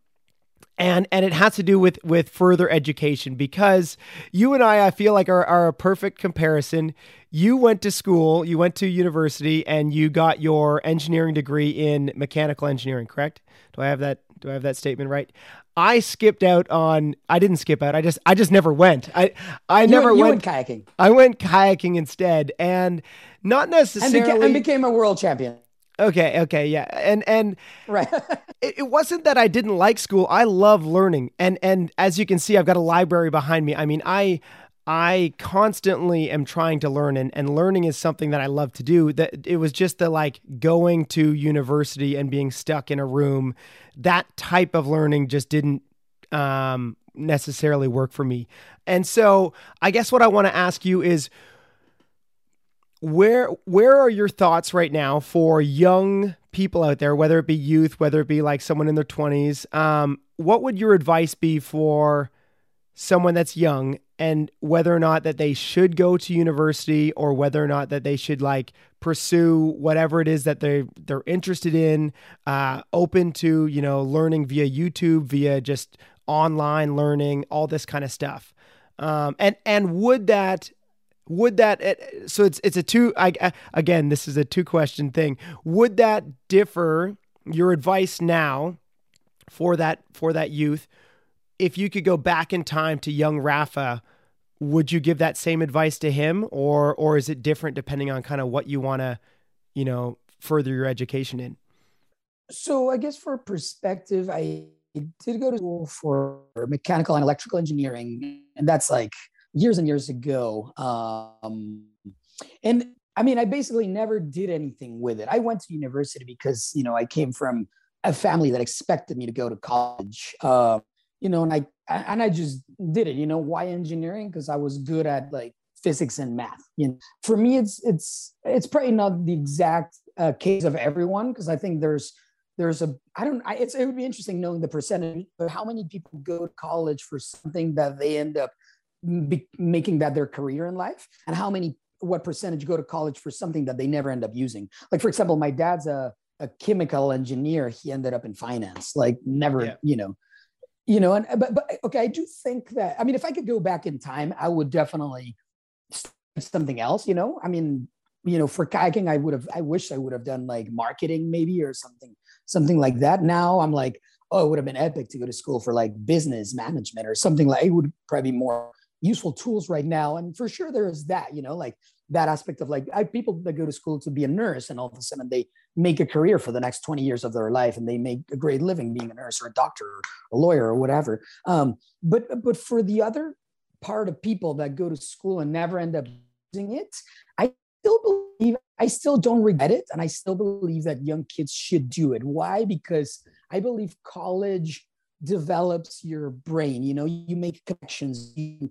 and and it has to do with with further education because you and I I feel like are, are a perfect comparison. You went to school, you went to university, and you got your engineering degree in mechanical engineering. Correct? Do I have that? Do I have that statement right? I skipped out on. I didn't skip out. I just I just never went. I I You- never you went, kayaking I went kayaking instead, and not and, necessarily. beca- and became a world champion. okay, okay, yeah, and and Right. it, it wasn't that I didn't like school. I love learning, and and as you can see, I've got a library behind me. I mean, I I constantly am trying to learn, and and learning is something that I love to do. That it was just the like going to university and being stuck in a room. That type of learning just didn't um, necessarily work for me. And so, I guess what I want to ask you is where where are your thoughts right now for young people out there whether it be youth whether it be like someone in their 20s um, what would your advice be for someone that's young and whether or not that they should go to university or whether or not that they should like pursue whatever it is that they they're interested in uh, open to you know learning via youtube via just online learning all this kind of stuff. Um, and and would that would that it- so it's it's a two I- again this is a two question thing. Would that differ your advice now for that for that youth if you could go back in time to young Rafa would you give that same advice to him or or is it different depending on kind of what you want to you know further your education in So I guess for perspective, I did go to school for mechanical and electrical engineering, and that's like years and years ago. Um, and I mean, I basically never did anything with it. I went to university because you know I came from a family that expected me to go to college. Uh, you know, and I and I just did it. You know, why engineering? Because I was good at like physics and math. You know, for me, it's it's it's probably not the exact uh, case of everyone because I think there's there's a I don't I, it's it would be interesting knowing the percentage of how many people go to college for something that they end up be, making that their career in life and how many what percentage go to college for something that they never end up using like for example my dad's a, a chemical engineer he ended up in finance like never Yeah. you know you know and uh, but, but okay i do think that i mean if i could go back in time i would definitely something else you know? I mean you know for kayaking i would have i wish i would have done like marketing maybe or something something like that. Now i'm like oh it would have been epic to go to school for like business management or something like it would probably be more useful tools right now. And for sure there is that you know like that aspect of like I, people that go to school to be a nurse and all of a sudden they make a career for the next 20 years of their life and they make a great living being a nurse or a doctor or a lawyer or whatever. Um, but but for the other part of people that go to school and never end up using it i still believe i still don't regret it and i still believe that young kids should do it. Why? Because i believe college develops your brain. You know you make connections. You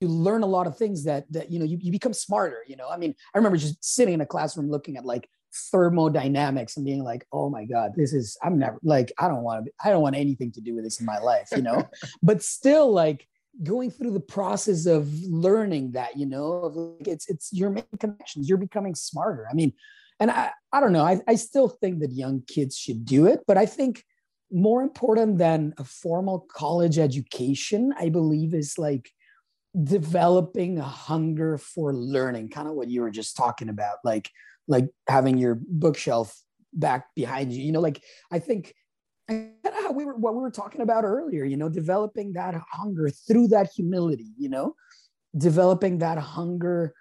you learn a lot of things that that you know you, you become smarter you know? I mean i remember just sitting in a classroom looking at like thermodynamics and being like oh my god this is i'm never like i don't want to i don't want anything to do with this in my life you know? But still like going through the process of learning that you know it's it's you're making connections you're becoming smarter. I mean and i i don't know i, I still think that young kids should do it but i think more important than a formal college education i believe is like developing a hunger for learning kind of what you were just talking about like like having your bookshelf back behind you you know like i think we were what we were talking about earlier you know developing that hunger through that humility you know? Developing that hunger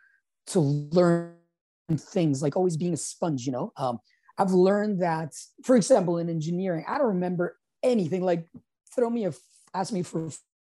to learn things like always being a sponge you know? Um, i've learned that for example in engineering i don't remember anything like throw me a ask me for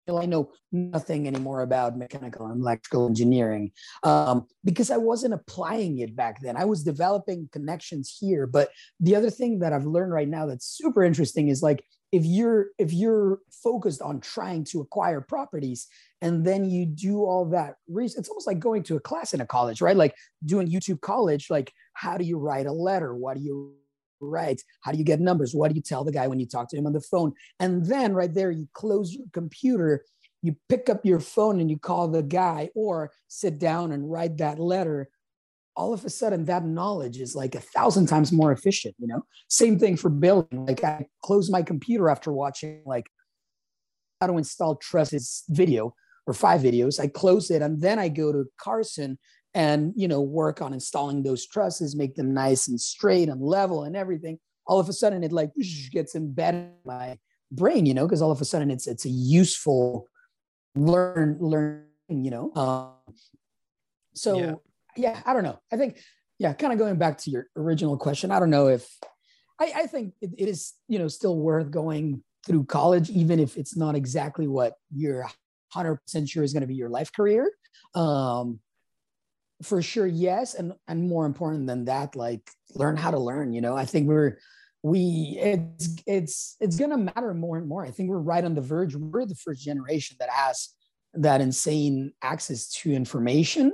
I know nothing anymore about mechanical and electrical engineering um, because I wasn't applying it back then. I was developing connections here. But the other thing that I've learned right now that's super interesting is like if you're if you're focused on trying to acquire properties and then you do all that research, it's almost like going to a class in a college, right? Like doing YouTube college. Like how do you write a letter? What do you write? How do you get numbers? What do you tell the guy when you talk to him on the phone? And then right there, you close your computer, you pick up your phone and you call the guy or sit down and write that letter. All of a sudden, that knowledge is like a thousand times more efficient, you know? Same thing for building. Like I close my computer after watching like how to install trusses video or five videos. I close it and then I go to Carson and you know work on installing those trusses make them nice and straight and level and everything all of a sudden it like gets embedded in my brain you know because all of a sudden it's it's a useful learn learn you know um, so yeah. yeah i don't know i think yeah kind of going back to your original question i don't know if i, I think it, it is you know still worth going through college even if it's not exactly what you're 100% sure is going to be your life career um, for sure yes and and more important than that like learn how to learn you know? I think we're we it's it's it's to matter more and more. I think we're right on the verge we're the first generation that has that insane access to information.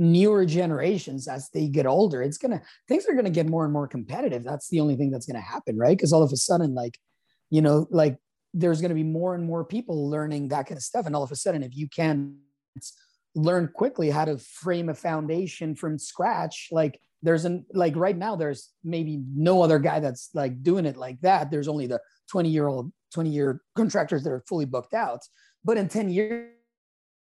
Newer generations as they get older it's to things are to get more and more competitive. That's the only thing that's to happen right? Because all of a sudden like you know like there's to be more and more people learning that kind of stuff and all of a sudden if you can learn quickly how to frame a foundation from scratch. Like there's an like right now there's maybe no other guy that's like doing it like that. There's only the 20 year old 20 year contractors that are fully booked out. But in 10 years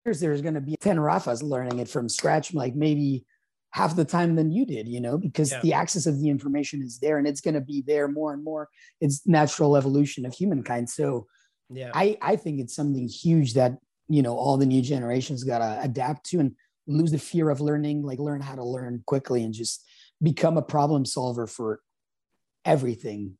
there's going to be 10 rafas learning it from scratch like maybe half the time than you did you know because yeah. the access of the information is there and it's going to be there more and more. It's natural evolution of humankind. So yeah. I i think it's something huge that you know all the new generations got to adapt to and lose the fear of learning like learn how to learn quickly and just become a problem solver for everything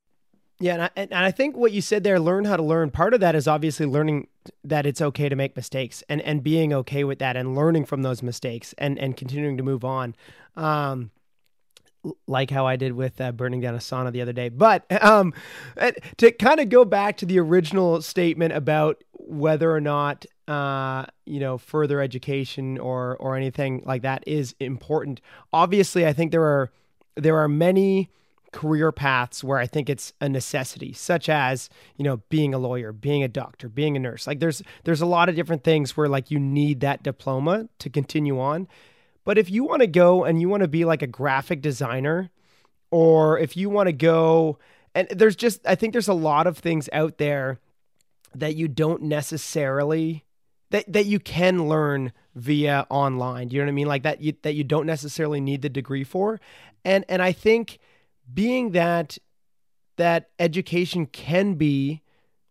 yeah and I, and I think what you said there learn how to learn part of that is obviously learning that it's okay to make mistakes and and being okay with that and learning from those mistakes and and continuing to move on um like how I did with uh, burning down a sauna the other day. But um, to kind of go back to the original statement about whether or not uh, you know further education or or anything like that is important. Obviously, I think there are there are many career paths where I think it's a necessity, such as you know being a lawyer, being a doctor, being a nurse. Like there's there's a lot of different things where like you need that diploma to continue on. But if you want to go and you want to be like a graphic designer, or if you want to go and there's just I think there's a lot of things out there that you don't necessarily that that you can learn via online. You know what I mean? Like that you that you don't necessarily need the degree for. And and I think being that that education can be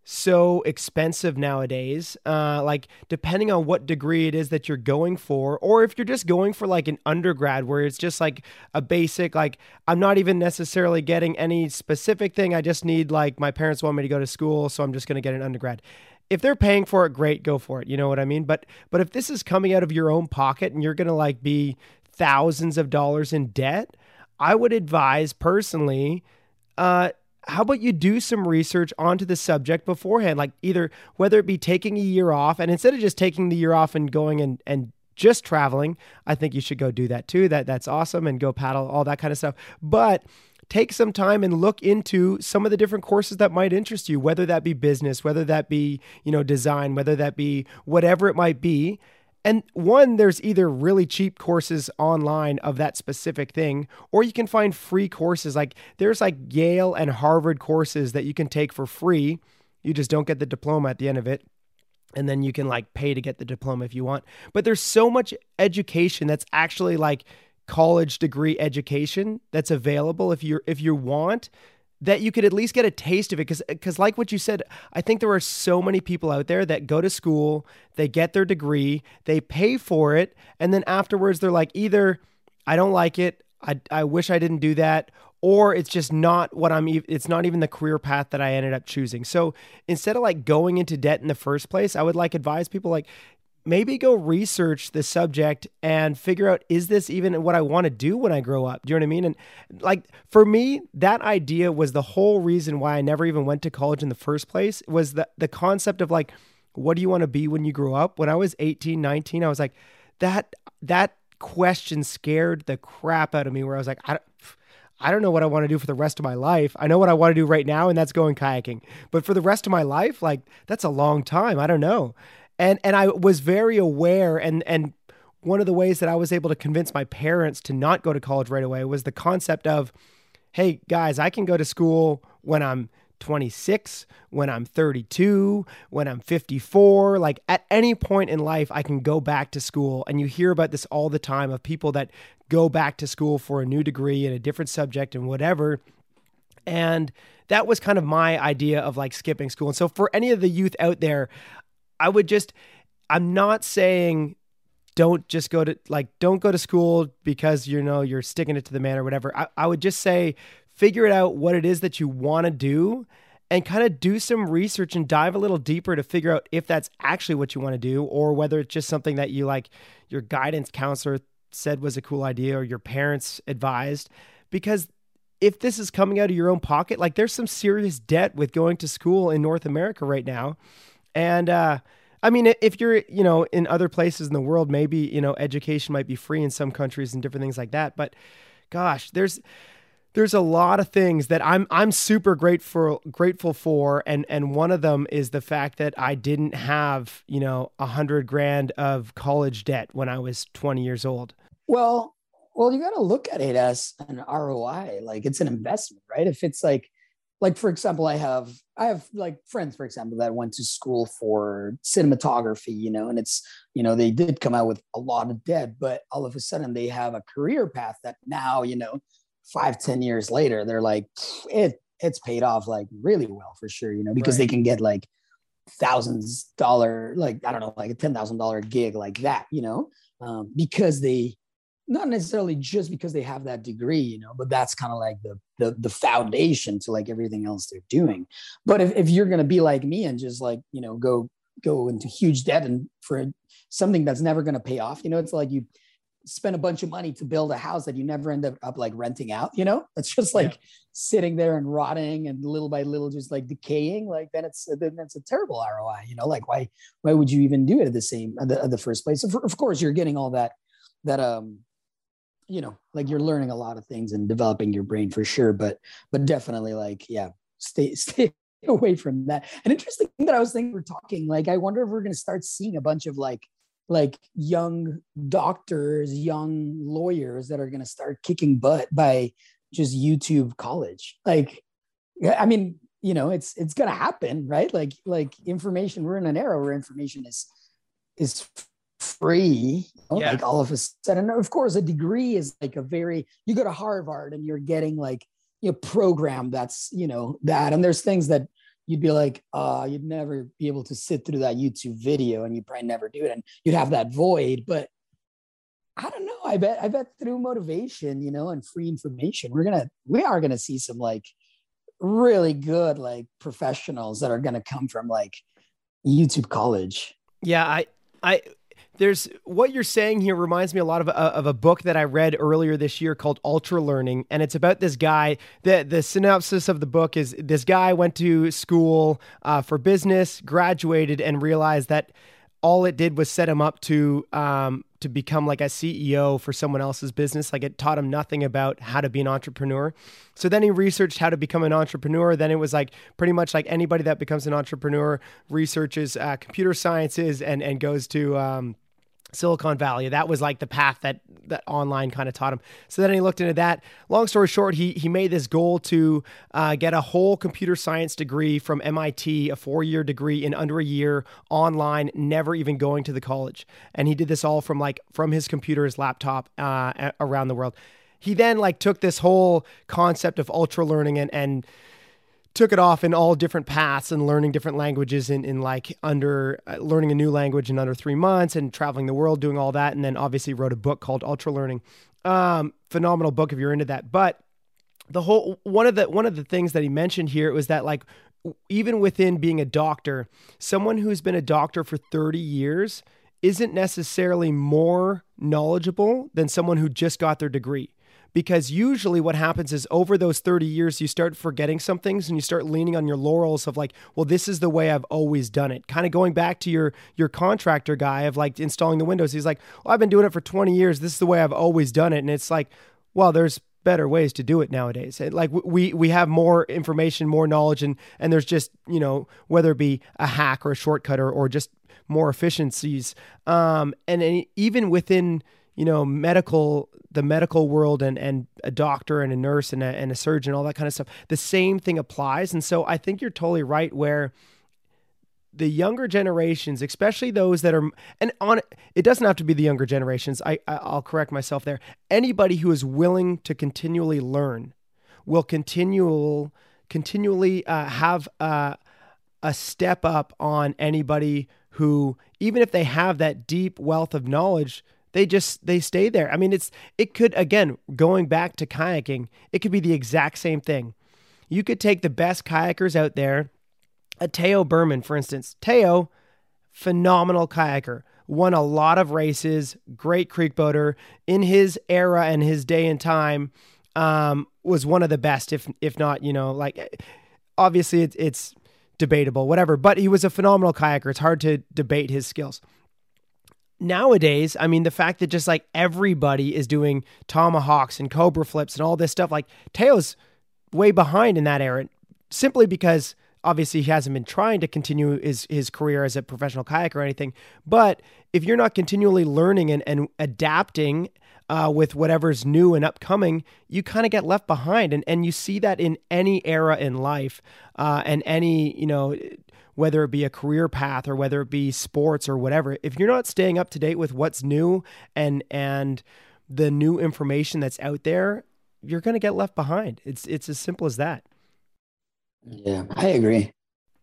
so expensive nowadays. Uh, like depending on what degree it is that you're going for, or if you're just going for like an undergrad where it's just like a basic, like I'm not even necessarily getting any specific thing. I just need like my parents want me to go to school, so I'm just to get an undergrad if they're paying for it, great, go for it. You know what I mean? But but if this is coming out of your own pocket and you're gonna like be thousands of dollars in debt, I would advise personally, uh, how about you do some research onto the subject beforehand? Like either whether it be taking a year off and instead of just taking the year off and going and and just traveling, I think you should go do that too. That that's awesome and go paddle all that kind of stuff. But take some time and look into some of the different courses that might interest you, whether that be business, whether that be, you know, design, whether that be whatever it might be. And one, there's either really cheap courses online of that specific thing, or you can find free courses. Like there's like Yale and Harvard courses that you can take for free. You just don't get the diploma at the end of it. And then you can like pay to get the diploma if you want. But there's so much education that's actually like college degree education that's available if you're if you want that you could at least get a taste of it because because like what you said i think there are so many people out there that go to school they get their degree they pay for it and then afterwards they're like either i don't like it i, I wish i didn't do that or it's just not what I'm it's not even the career path that I ended up choosing. So instead of like going into debt in the first place, I would like advise people like maybe go research the subject and figure out is this even what I want to do when I grow up? Do you know what I mean? And like for me, that idea was the whole reason why I never even went to college in the first place was the the concept of like what do you want to be when you grow up? When I was 18, 19, I was like that that question scared the crap out of me where I was like I I don't know what I want to do for the rest of my life. I know what I want to do right now, and that's going kayaking. But for the rest of my life, like that's a long time. I don't know and and I was very aware and and one of the ways that I was able to convince my parents to not go to college right away was the concept of hey guys I can go to school when I'm 26 when I'm 32 when I'm 54 like at any point in life I can go back to school. And you hear about this all the time of people that go back to school for a new degree in a different subject and whatever. And that was kind of my idea of like skipping school. And so for any of the youth out there, I would just, I'm not saying don't just go to like don't go to school because you know you're sticking it to the man or whatever. I, I would just say figure it out what it is that you want to do and kind of do some research and dive a little deeper to figure out if that's actually what you want to do or whether it's just something that you like your guidance counselor said was a cool idea or your parents advised because if this is coming out of your own pocket like there's some serious debt with going to school in North America right now and uh, I mean, if you're, you know, in other places in the world, maybe, you know, education might be free in some countries and different things like that. But gosh, there's there's a lot of things that I'm I'm super grateful grateful for, and and one of them is the fact that I didn't have you know a hundred grand of college debt when I was 20 years old. Well, well, you got to look at it as an ROI, like it's an investment, right? If it's like like for example i have i have like friends for example that went to school for cinematography you know and it's you know they did come out with a lot of debt but all of a sudden they have a career path that now you know five ten years later they're like it it's paid off like really well for sure you know because right. they can get like thousands dollar like i don't know like a ten thousand dollar gig like that you know um, because they not necessarily just because they have that degree, you know, but that's kind of like the, the the foundation to like everything else they're doing. But if, if you're gonna be like me and just like, you know, go go into huge debt and for something that's never gonna pay off, you know, it's like you spend a bunch of money to build a house that you never end up, up like renting out, you know, it's just like yeah. sitting there and rotting and little by little just like decaying. Like then it's then it's a terrible ROI, you know, like why why would you even do it at the same at the, at the first place? For, of course, you're getting all that that um you know like you're learning a lot of things and developing your brain for sure but but definitely like yeah stay stay away from that. An interesting thing that i was thinking we're talking like i wonder if we're going to start seeing a bunch of like like young doctors young lawyers that are going to start kicking butt by just youtube college. Like i mean you know it's it's going to happen right? Like like information we're in an era where information is is free you know, yeah. like all of a sudden of course a degree is like a very you go to harvard and you're getting like you know program that's you know that and there's things that you'd be like uh you'd never be able to sit through that youtube video and you'd probably never do it and you'd have that void but i don't know i bet i bet through motivation you know and free information we're gonna we are gonna see some like really good like professionals that are gonna come from like youtube college yeah i i there's what you're saying here reminds me a lot of a, of a book that I read earlier this year called Ultra Learning, and it's about this guy. the The synopsis of the book is this guy went to school uh, for business, graduated, and realized that all it did was set him up to um, to become like a CEO for someone else's business. Like it taught him nothing about how to be an entrepreneur. So then he researched how to become an entrepreneur. Then it was like pretty much like anybody that becomes an entrepreneur researches uh, computer sciences and and goes to um, Silicon Valley. That was like the path that that online kind of taught him. So then he looked into that. Long story short, he he made this goal to uh, get a whole computer science degree from MIT, a four year degree in under a year online, never even going to the college. And he did this all from like from his computer, his laptop, uh, around the world. He then like took this whole concept of ultra learning and and took it off in all different paths and learning different languages in, in like under uh, learning a new language in under three months and traveling the world doing all that and then obviously wrote a book called ultra learning um, phenomenal book if you're into that but the whole one of the one of the things that he mentioned here was that like even within being a doctor, someone who's been a doctor for 30 years isn't necessarily more knowledgeable than someone who just got their degree. Because usually what happens is over those 30 years, you start forgetting some things and you start leaning on your laurels of like, well, this is the way I've always done it. Kind of going back to your your contractor guy of like installing the windows. He's like, well, I've been doing it for 20 years. This is the way I've always done it. And it's like, well, there's better ways to do it nowadays. Like we we have more information, more knowledge, and and there's just you know whether it be a hack or a shortcut or, or just more efficiencies. Um, and, and even within you know medical the medical world and and a doctor and a nurse and a, and a surgeon all that kind of stuff the same thing applies and so i think you're totally right where the younger generations, especially those that are, and on it doesn't have to be the younger generations. I, I will correct myself there. Anybody who is willing to continually learn will continual continually uh, have uh, a step up on anybody who, even if they have that deep wealth of knowledge, they just they stay there. I mean, it's it could again going back to kayaking, it could be the exact same thing. You could take the best kayakers out there a Tao Berman, for instance. Tao, phenomenal kayaker, won a lot of races, great creek boater in his era and his day and time. Um, was one of the best, if if not, you know, like obviously it's it's debatable, whatever. But he was a phenomenal kayaker. It's hard to debate his skills. Nowadays, I mean, the fact that just like everybody is doing tomahawks and cobra flips and all this stuff, like Tao's way behind in that era, simply because obviously he hasn't been trying to continue his his career as a professional kayaker or anything. But if you're not continually learning and, and adapting uh, with whatever's new and upcoming, you kind of get left behind. And and you see that in any era in life, uh, and any you know whether it be a career path or whether it be sports or whatever. If you're not staying up to date with what's new and and the new information that's out there, you're going to get left behind. It's it's as simple as that. Yeah, I agree.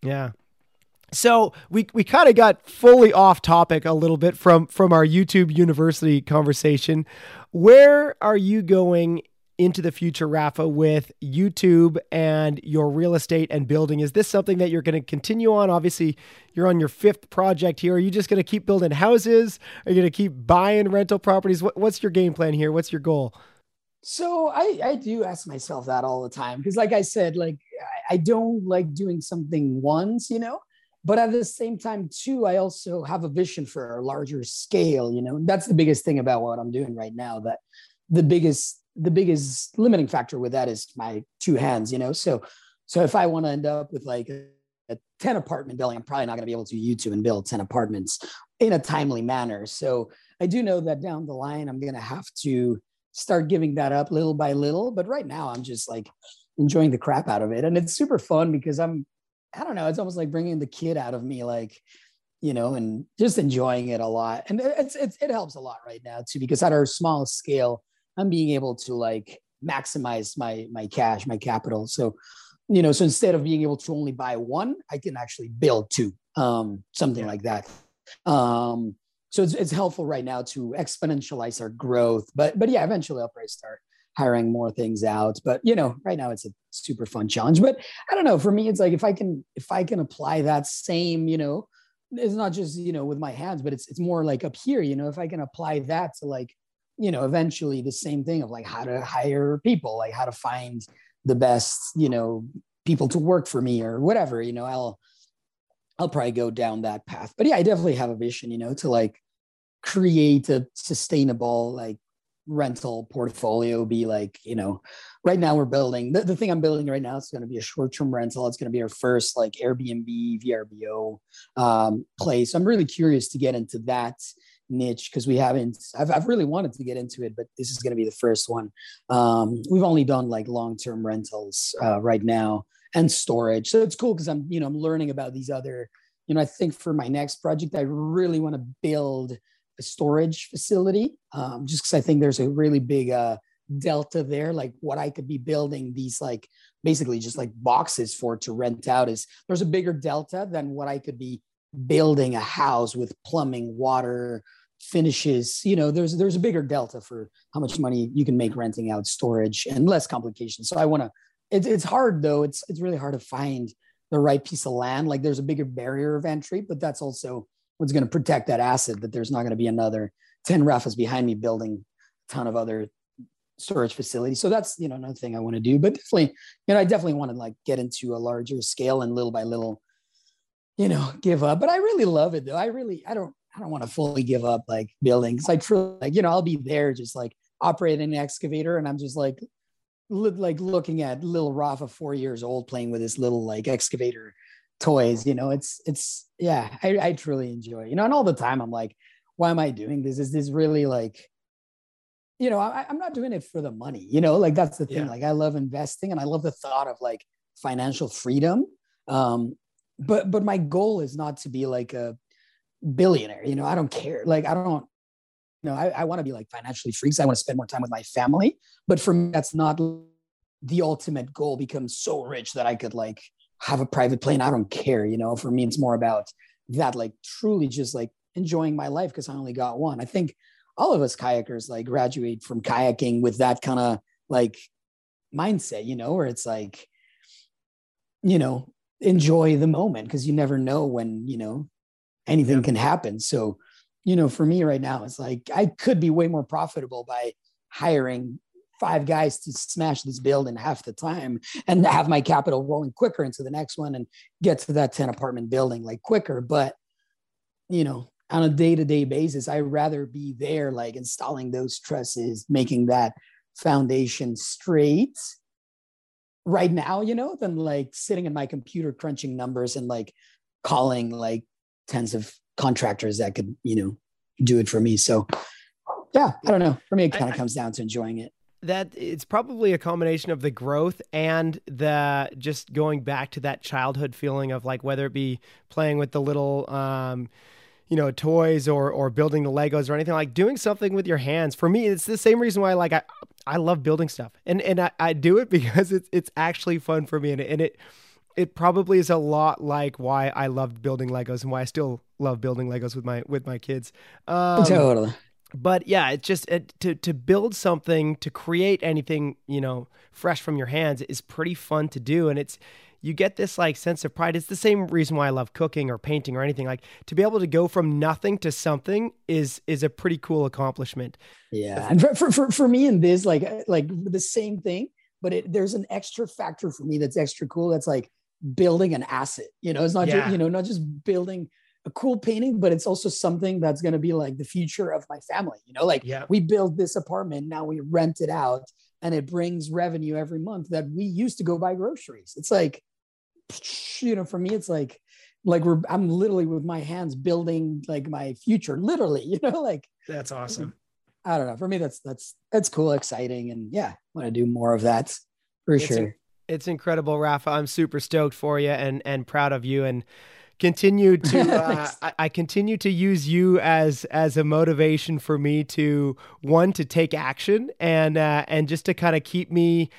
Yeah. So we we kind of got fully off topic a little bit from from our YouTube University conversation. Where are you going into the future, Rafa, with YouTube and your real estate and building? Is this something that you're going to continue on? Obviously, you're on your fifth project here. Are you just going to keep building houses? Are you going to keep buying rental properties? What, what's your game plan here? What's your goal? So I, I do ask myself that all the time because, like I said, like I don't like doing something once, you know, but at the same time, too, I also have a vision for a larger scale, you know. That's the biggest thing about what I'm doing right now. That the biggest the biggest limiting factor with that is my two hands, you know. So so if I want to end up with like a, a 10 apartment building, I'm probably not going to be able to YouTube and build 10 apartments in a timely manner. So I do know that down the line, I'm going to have to start giving that up little by little. But right now, I'm just like enjoying the crap out of it. And it's super fun because I'm, I don't know, it's almost like bringing the kid out of me, like, you know, and just enjoying it a lot. And it's, it's it helps a lot right now too, because at our small scale, I'm being able to like maximize my my cash, my capital. So, you know, so instead of being able to only buy one, I can actually build two, um, something like that. Um, so it's, it's helpful right now to exponentialize our growth. But but yeah, eventually I'll probably start hiring more things out. But you know, right now it's a super fun challenge. But I don't know. For me, it's like if I can if I can apply that same, you know, it's not just you know with my hands, but it's it's more like up here. You know, if I can apply that to like you know eventually the same thing of like how to hire people, like how to find the best you know people to work for me or whatever. You know, I'll I'll probably go down that path. But yeah, I definitely have a vision. You know, to like create a sustainable like rental portfolio be like you know right now we're building the, the thing i'm building right now is going to be a short-term rental it's going to be our first like airbnb vrbo um, place i'm really curious to get into that niche because we haven't I've, I've really wanted to get into it but this is going to be the first one um, we've only done like long-term rentals uh, right now and storage so it's cool because i'm you know i'm learning about these other you know i think for my next project i really want to build a storage facility, um, just because I think there's a really big uh, delta there. Like what I could be building these like basically just like boxes for to rent out is there's a bigger delta than what I could be building a house with plumbing, water, finishes you know there's there's a bigger delta for how much money you can make renting out storage and less complications. So i want to it, it's hard though. It's it's really hard to find the right piece of land. Like there's a bigger barrier of entry but that's also what's going to protect that asset that there's not going to be another 10 Rafas behind me building a ton of other storage facilities. So that's you know another thing i want to do but definitely you know i definitely want to like get into a larger scale and little by little you know give up but i really love it though i really i don't I don't want to fully give up like building because I truly like, you know, I'll be there just like operating an excavator and I'm just like, li- like looking at little Rafa, four years old, playing with his little like excavator toys. You know, it's, it's, yeah, I, I truly enjoy, you know, and all the time I'm like, why am I doing this? Is this really like, you know, I, I'm not doing it for the money, you know, like that's the thing. Yeah. Like I love investing and I love the thought of like financial freedom. Um, but, but my goal is not to be like a, billionaire. You know, I don't care. Like, I don't, you know, I, I want to be like financially free because I want to spend more time with my family. But for me, that's not the ultimate goal. Become so rich that I could like have a private plane. I don't care. You know, for me, it's more about that, like truly just like enjoying my life because I only got one. I think all of us kayakers like graduate from kayaking with that kind of like mindset, you know, where it's like, you know, enjoy the moment because you never know when, you know, anything can happen. So, you know, for me right now, it's like I could be way more profitable by hiring five guys to smash this build in half the time and have my capital rolling quicker into the next one and get to that 10 apartment building like quicker. But, you know, on a day to day basis, I'd rather be there, like installing those trusses, making that foundation straight right now, you know, than like sitting in my computer crunching numbers and like calling like tens of contractors that could, you know, do it for me. So yeah, I don't know. For me, it kind of comes down to enjoying it. that it's probably a combination of the growth and the just going back to that childhood feeling of like whether it be playing with the little um you know toys or or building the legos or anything like doing something with your hands for me it's the same reason why like i i love building stuff and and i, I do it because it's it's actually fun for me and it, and it it probably is a lot like why i loved building legos and why i still love building legos with my with my kids um, totally. but yeah, it's just it, to to build something, to create anything, you know, fresh from your hands is pretty fun to do, and it's you get this like sense of pride. It's the same reason why I love cooking or painting or anything. Like to be able to go from nothing to something is is a pretty cool accomplishment. Yeah. And for, for, for, for me in this, like, like the same thing, but it, there's an extra factor for me that's extra cool. That's like building an asset, you know, it's not Yeah. just, you know, not just building a cool painting, but it's also something that's going to be like the future of my family, you know, like Yeah. we build this apartment, now we rent it out and it brings revenue every month that we used to go buy groceries. It's like, you know, for me, it's like, like we're, I'm literally with my hands building like my future, literally, you know, like, That's awesome. I don't know. For me, that's that's that's cool, exciting, and yeah, want to do more of that for It's sure. in- It's incredible, Rafa. I'm super stoked for you and and proud of you and continue to uh, I, I continue to use you as as a motivation for me to one to take action and uh, and just to kind of keep me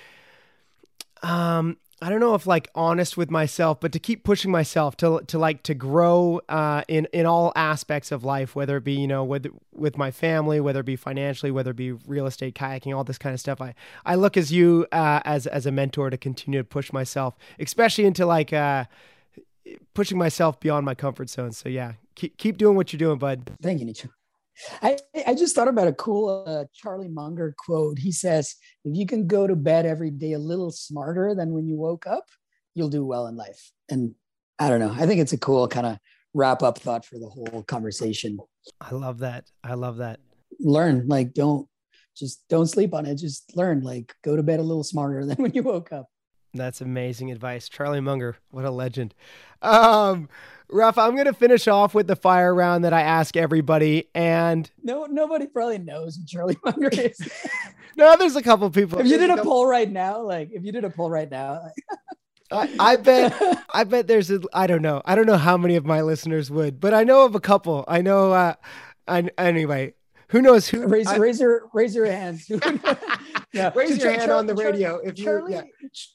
um I don't know if like honest with myself, but to keep pushing myself to to like to grow uh, in in all aspects of life, whether it be you know with with my family, whether it be financially, whether it be real estate, kayaking, all this kind of stuff. I I look as you uh, as as a mentor to continue to push myself, especially into like uh, pushing myself beyond my comfort zone. So yeah, keep keep doing what you're doing, bud. Thank you, Nicho. I, I just thought about a cool uh, Charlie Munger quote. He says, "If you can go to bed every day a little smarter than when you woke up, you'll do well in life." And I don't know. I think it's a cool kind of wrap up thought for the whole conversation. I love that. I love that. Learn, like, don't just don't sleep on it. Just learn, like, go to bed a little smarter than when you woke up. That's amazing advice. Charlie Munger, what a legend. Um, Rafa, I'm going to finish off with the fire round that I ask everybody. And No, nobody probably knows who Charlie Munger is. no, there's a couple people. if you did a poll right now, like if you did a poll right now, I, I bet, I bet there's a, I don't know. I don't know how many of my listeners would, but I know of a couple. I know, uh, I, anyway, who knows who? raise I- raise your raise your hands. Yeah. Raise your Char- hand Char- on the Char- radio if you- Charlie yeah.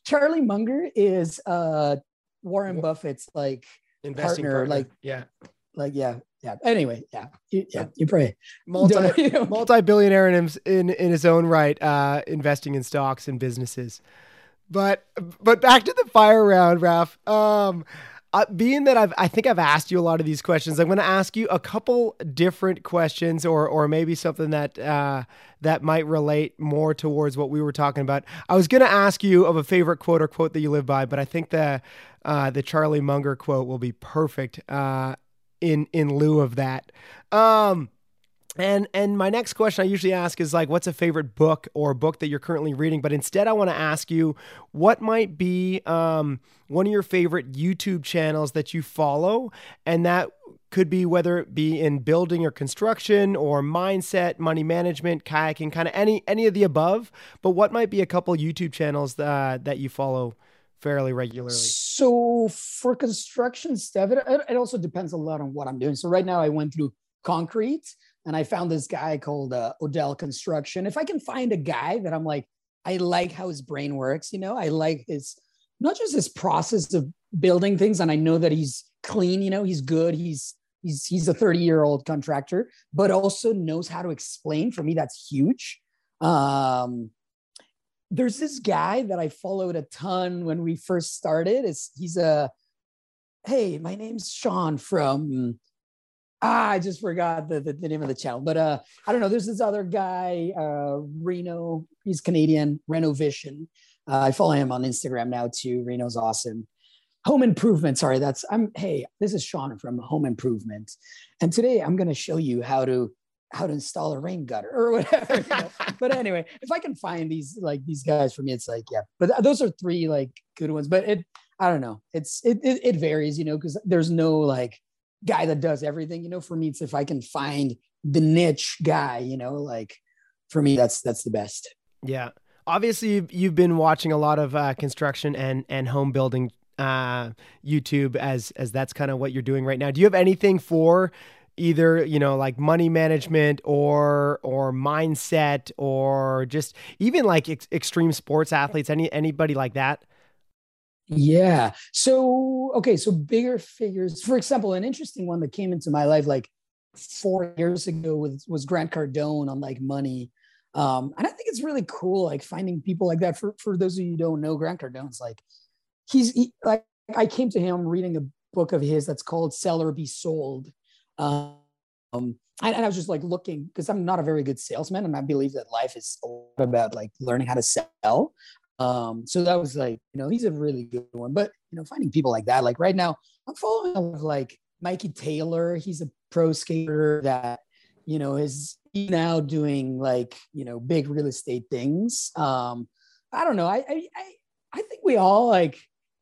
Charlie Munger is uh Warren Buffett's like investing partner, partner. like- yeah, like yeah yeah. Anyway, yeah, you, yeah. You pray. multi You know? multi billionaire in, his- in in his own right, uh, investing in stocks and businesses. But but back to the fire round, Raf. Um, uh, being that I've I think I've asked you a lot of these questions, I'm going to ask you a couple different questions, or or maybe something that uh, that might relate more towards what we were talking about. I was going to ask you of a favorite quote or quote that you live by, but I think the uh, the Charlie Munger quote will be perfect uh, in in lieu of that. Um, and and my next question I usually ask is like, what's a favorite book or book that you're currently reading? But instead, I want to ask you, what might be um, one of your favorite YouTube channels that you follow, and that could be whether it be in building or construction or mindset, money management, kayaking, kind of any any of the above. But what might be a couple YouTube channels uh, that you follow fairly regularly? So for construction stuff, it, it it also depends a lot on what I'm doing. So right now I went through concrete and I found this guy called uh, Odell Construction. If I can find a guy that I'm like, I like how his brain works, you know, I like his not just his process of building things, and I know that he's clean, you know, he's good, he's he's he's a 30 year old contractor, but also knows how to explain. For me, that's huge. Um, there's this guy that I followed a ton when we first started. Is he's a hey, my name's Sean from ah, I just forgot the, the, the name of the channel, but uh, I don't know. There's this other guy, uh, Reno. He's Canadian, Reno Vision. Uh, I follow him on Instagram now too. Reno's awesome. Home Improvement. Sorry, that's I'm. Hey, this is Sean from Home Improvement, and today I'm going to show you how to how to install a rain gutter or whatever. you know. but anyway, if I can find these like these guys for me, it's like yeah. But th- those are three like good ones. But it, I don't know. It's it it, it varies, you know, because there's no like guy that does everything. You know, for me, it's if I can find the niche guy. You know, like for me, that's that's the best. Yeah. Obviously, you've, you've been watching a lot of uh, construction and, and home building uh, YouTube as as that's kind of what you're doing right now. Do you have anything for either you know like money management or or mindset or just even like ex- extreme sports athletes? Any anybody like that? Yeah. So, okay. So, bigger figures, for example, an interesting one that came into my life like four years ago was, was Grant Cardone on like money. Um, and I think it's really cool, like finding people like that. For, for those of you who don't know, Grant Cardone's like, he's he, like, I came to him reading a book of his that's called Sell or Be Sold. Um, and, and I was just like looking because I'm not a very good salesman, and I believe that life is a lot about like learning how to sell. Um, so that was like, you know, he's a really good one. But you know, finding people like that, like right now, I'm following like Mikey Taylor. He's a pro skater that, you know, is now doing like, you know, big real estate things. Um, I don't know. I I, I think we all like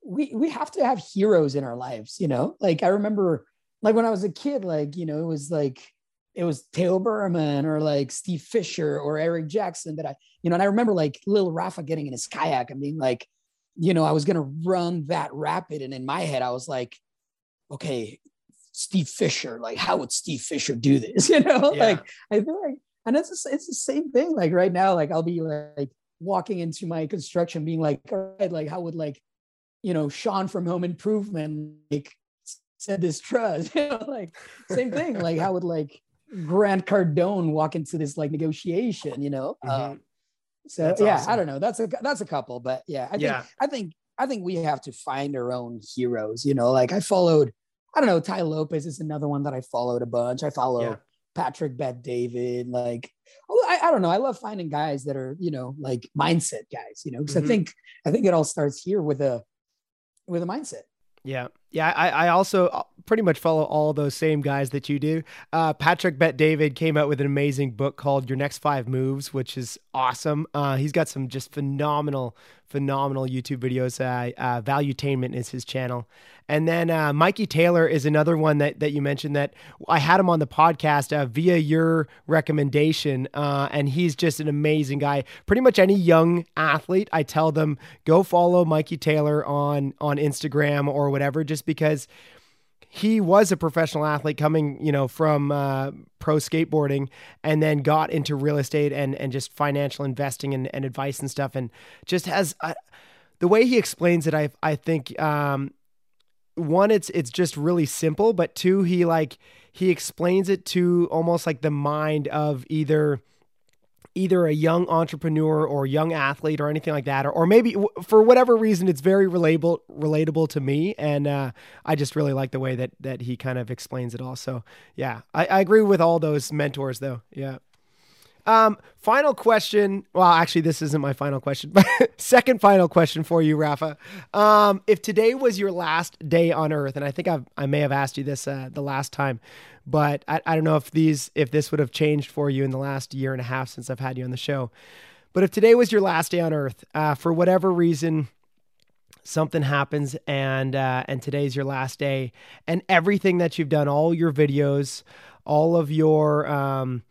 we we have to have heroes in our lives, you know. Like I remember like when I was a kid, like, you know, it was like it was Tao Berman or like Steve Fisher or Eric Jackson that I, you know, and I remember like little Rafa getting in his kayak and being like, you know, I was gonna run that rapid. And in my head, I was like, okay, Steve Fisher, like how would Steve Fisher do this? You know, Yeah. like I feel like, and it's the- it's the same thing. Like right now, like I'll be like walking into my construction, being like, all right, like how would like, you know, Sean from Home Improvement like said this truss, you know, like same thing. Like how would like Grant Cardone walk into this like negotiation, you know? Mhm. Um, so That's yeah, awesome. I don't know. That's a that's a couple, but yeah, I think I think I think we have to find our own heroes. You know, like I followed, I don't know, Tai Lopez is another one that I followed a bunch. I follow Yeah. Patrick Bet David, like oh, I, I don't know. I love finding guys that are, you know, like mindset guys, you know, because Mhm. I think I think it all starts here with a with a mindset. Yeah. Yeah. I, I also uh, pretty much follow all those same guys that you do. Uh, Patrick Bet David came out with an amazing book called Your Next Five Moves, which is awesome. Uh, he's got some just phenomenal, phenomenal YouTube videos. Uh, uh, Valuetainment is his channel. And then uh, Mikey Taylor is another one that, that you mentioned that I had him on the podcast uh, via your recommendation. Uh, and he's just an amazing guy. Pretty much any young athlete, I tell them go follow Mikey Taylor on on Instagram or whatever, just because he was a professional athlete coming, you know, from uh, pro skateboarding and then got into real estate and, and just financial investing and, and advice and stuff. And just has uh, the way he explains it, I, I think, um, one, it's, it's just really simple, but two, he like, he explains it to almost like the mind of either either a young entrepreneur or young athlete or anything like that or, or maybe for whatever reason it's very relatable relatable to me and uh, i just really like the way that that he kind of explains it all so yeah I, I agree with all those mentors though yeah um, final question. Well, actually, this isn't my final question, but second final question for you, Rafa. Um, if today was your last day on Earth, and I think I've, I may have asked you this uh, the last time, but I, I don't know if these if this would have changed for you in the last year and a half since I've had you on the show. But if today was your last day on Earth, uh, for whatever reason, something happens and uh, and today's your last day, and everything that you've done, all your videos, all of your um,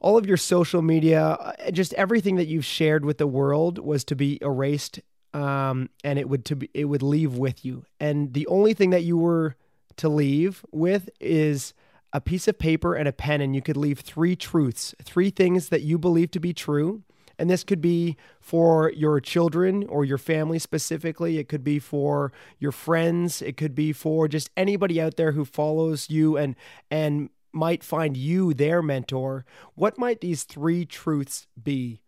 all of your social media, uh, just everything that you've shared with the world was to be erased, um, and it would to be it would leave with you. And the only thing that you were to leave with is a piece of paper and a pen, and you could leave three truths, three things that you believe to be true. And this could be for your children or your family specifically. It could be for your friends. It could be for just anybody out there who follows you and and might find you their mentor, what might these three truths be?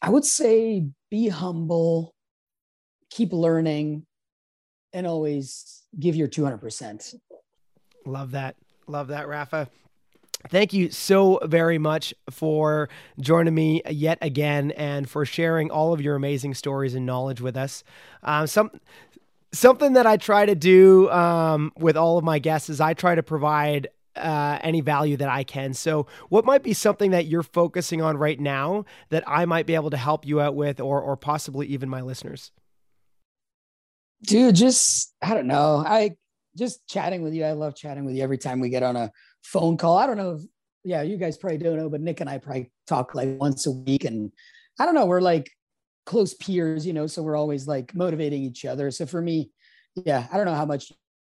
I would say be humble, keep learning, and always give your 200%. Love that. Love that, Rafa. Thank you so very much for joining me yet again and for sharing all of your amazing stories and knowledge with us. Um, some something that I try to do um, with all of my guests is I try to provide uh, any value that I can. So, what might be something that you're focusing on right now that I might be able to help you out with, or or possibly even my listeners? Dude, just I don't know. I just chatting with you. I love chatting with you every time we get on a phone call. I don't know if yeah, you guys probably don't know, but Nick and I probably talk like once a week, and I don't know. We're like close peers, you know, so we're always like motivating each other. So for me, yeah, I don't know how much,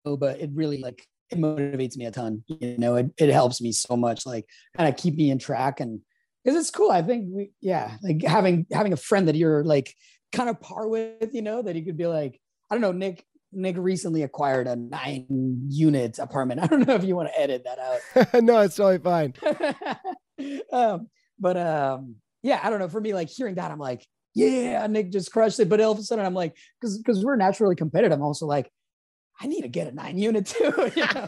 but it really like it motivates me a ton. You know, it, it helps me so much, like kind of keep me in track and because it's cool. I think we, yeah, like having having a friend that you're like kind of par with, you know, that you could be like, I don't know, Nick. Nick recently acquired a nine unit apartment. I don't know if you want to edit that out. no, it's totally fine. um, but um, yeah, I don't know. For me, like hearing that, I'm like, yeah, Nick just crushed it. But all of a sudden, I'm like, because because we're naturally competitive. I'm also like, I need to get a nine unit too. You know?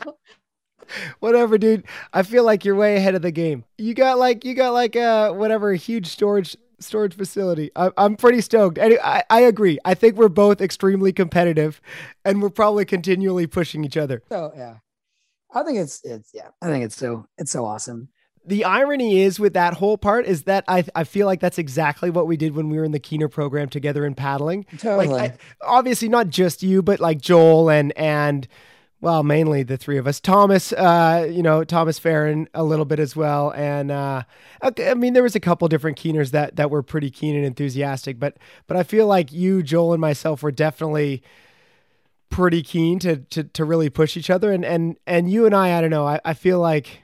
whatever, dude. I feel like you're way ahead of the game. You got like you got like uh whatever huge storage storage facility. I, I'm pretty stoked. And I, I agree. I think we're both extremely competitive, and we're probably continually pushing each other. So yeah, I think it's it's yeah. I think it's so it's so awesome the irony is with that whole part is that I, I feel like that's exactly what we did when we were in the Keener program together in paddling. Totally. Like, I, obviously not just you, but like Joel and and well, mainly the three of us. Thomas, uh, you know, Thomas Farron a little bit as well, and uh, I mean, there was a couple different Keeners that that were pretty keen and enthusiastic, but but I feel like you, Joel, and myself were definitely pretty keen to to to really push each other, and and and you and I, I don't know, I, I feel like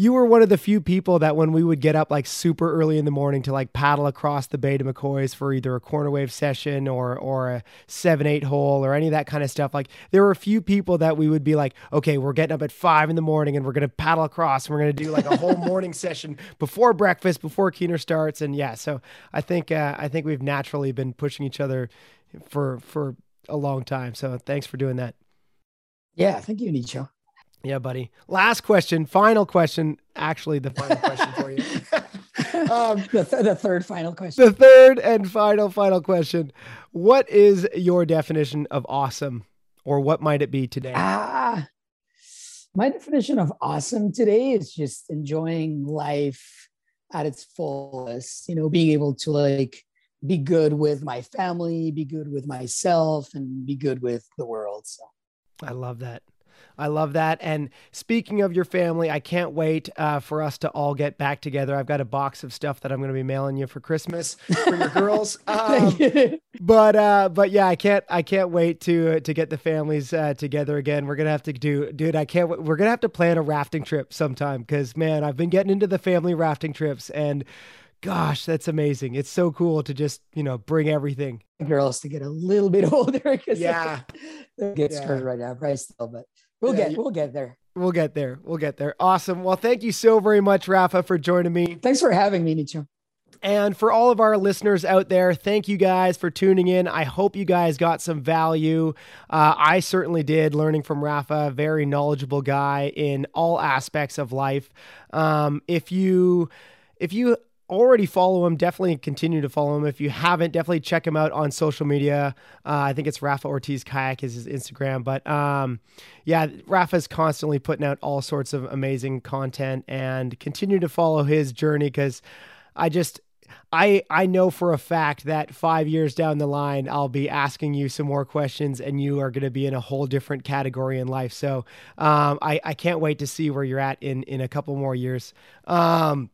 you were one of the few people that when we would get up like super early in the morning to like paddle across the bay to McCoy's for either a corner wave session or or a seven eight hole or any of that kind of stuff, like there were a few people that we would be like, okay, we're getting up at five in the morning and we're gonna paddle across and we're gonna do like a whole morning session before breakfast, before Keener starts, and yeah, so I think uh, I think we've naturally been pushing each other for for a long time. So thanks for doing that. Yeah, thank you, Nicho. Yeah, buddy. Last question, final question. Actually, the final question for you. um, the, th- the third final question. The third and final, final question. What is your definition of awesome, or what might it be today? Ah, my definition of awesome today is just enjoying life at its fullest. You know, being able to like be good with my family, be good with myself, and be good with the world. So, I love that. I love that. And speaking of your family, I can't wait uh, for us to all get back together. I've got a box of stuff that I'm going to be mailing you for Christmas for your girls. Um, but uh, but yeah, I can't I can't wait to uh, to get the families uh, together again. We're gonna have to do, dude. I can't. We're gonna have to plan a rafting trip sometime because man, I've been getting into the family rafting trips and gosh, that's amazing. It's so cool to just, you know, bring everything. Girls to get a little bit older because yeah, they get yeah. right now, probably still, but we'll yeah, get we'll get there. We'll get there. We'll get there. Awesome. Well, thank you so very much, Rafa, for joining me. Thanks for having me, Nicho. And for all of our listeners out there, thank you guys for tuning in. I hope you guys got some value. Uh, I certainly did, learning from Rafa, very knowledgeable guy in all aspects of life. Um, if you if you already follow him, definitely continue to follow him. If you haven't, definitely check him out on social media. Uh, I think it's Rafa Ortiz Kayak is his Instagram. But um, yeah, Rafa's constantly putting out all sorts of amazing content and continue to follow his journey because I just I I know for a fact that five years down the line, I'll be asking you some more questions, and you are going to be in a whole different category in life. So um, I I can't wait to see where you're at in in a couple more years. Um,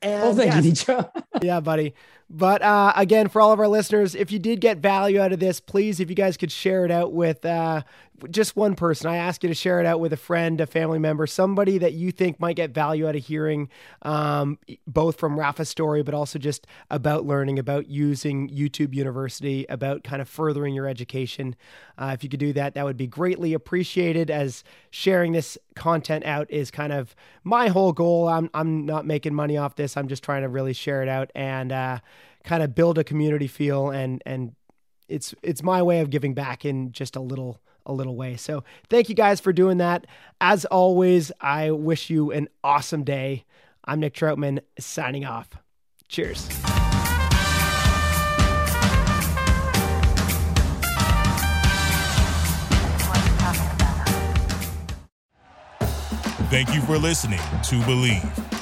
and oh, thank yes, you, Nicho. yeah, buddy. But uh, again, for all of our listeners, if you did get value out of this, please, if you guys could share it out with uh, just one person, I ask you to share it out with a friend, a family member, somebody that you think might get value out of hearing, um, both from Rafa's story, but also just about learning, about using YouTube University, about kind of furthering your education. Uh, if you could do that, that would be greatly appreciated. As sharing this content out is kind of my whole goal. I'm I'm not making money off this. I'm just trying to really share it out and. Kind of build a community feel and and it's it's my way of giving back in just a little a little way. So thank you guys for doing that. As always, I wish you an awesome day. I'm Nick Troutman signing off. Cheers. Thank you for listening to Bleav.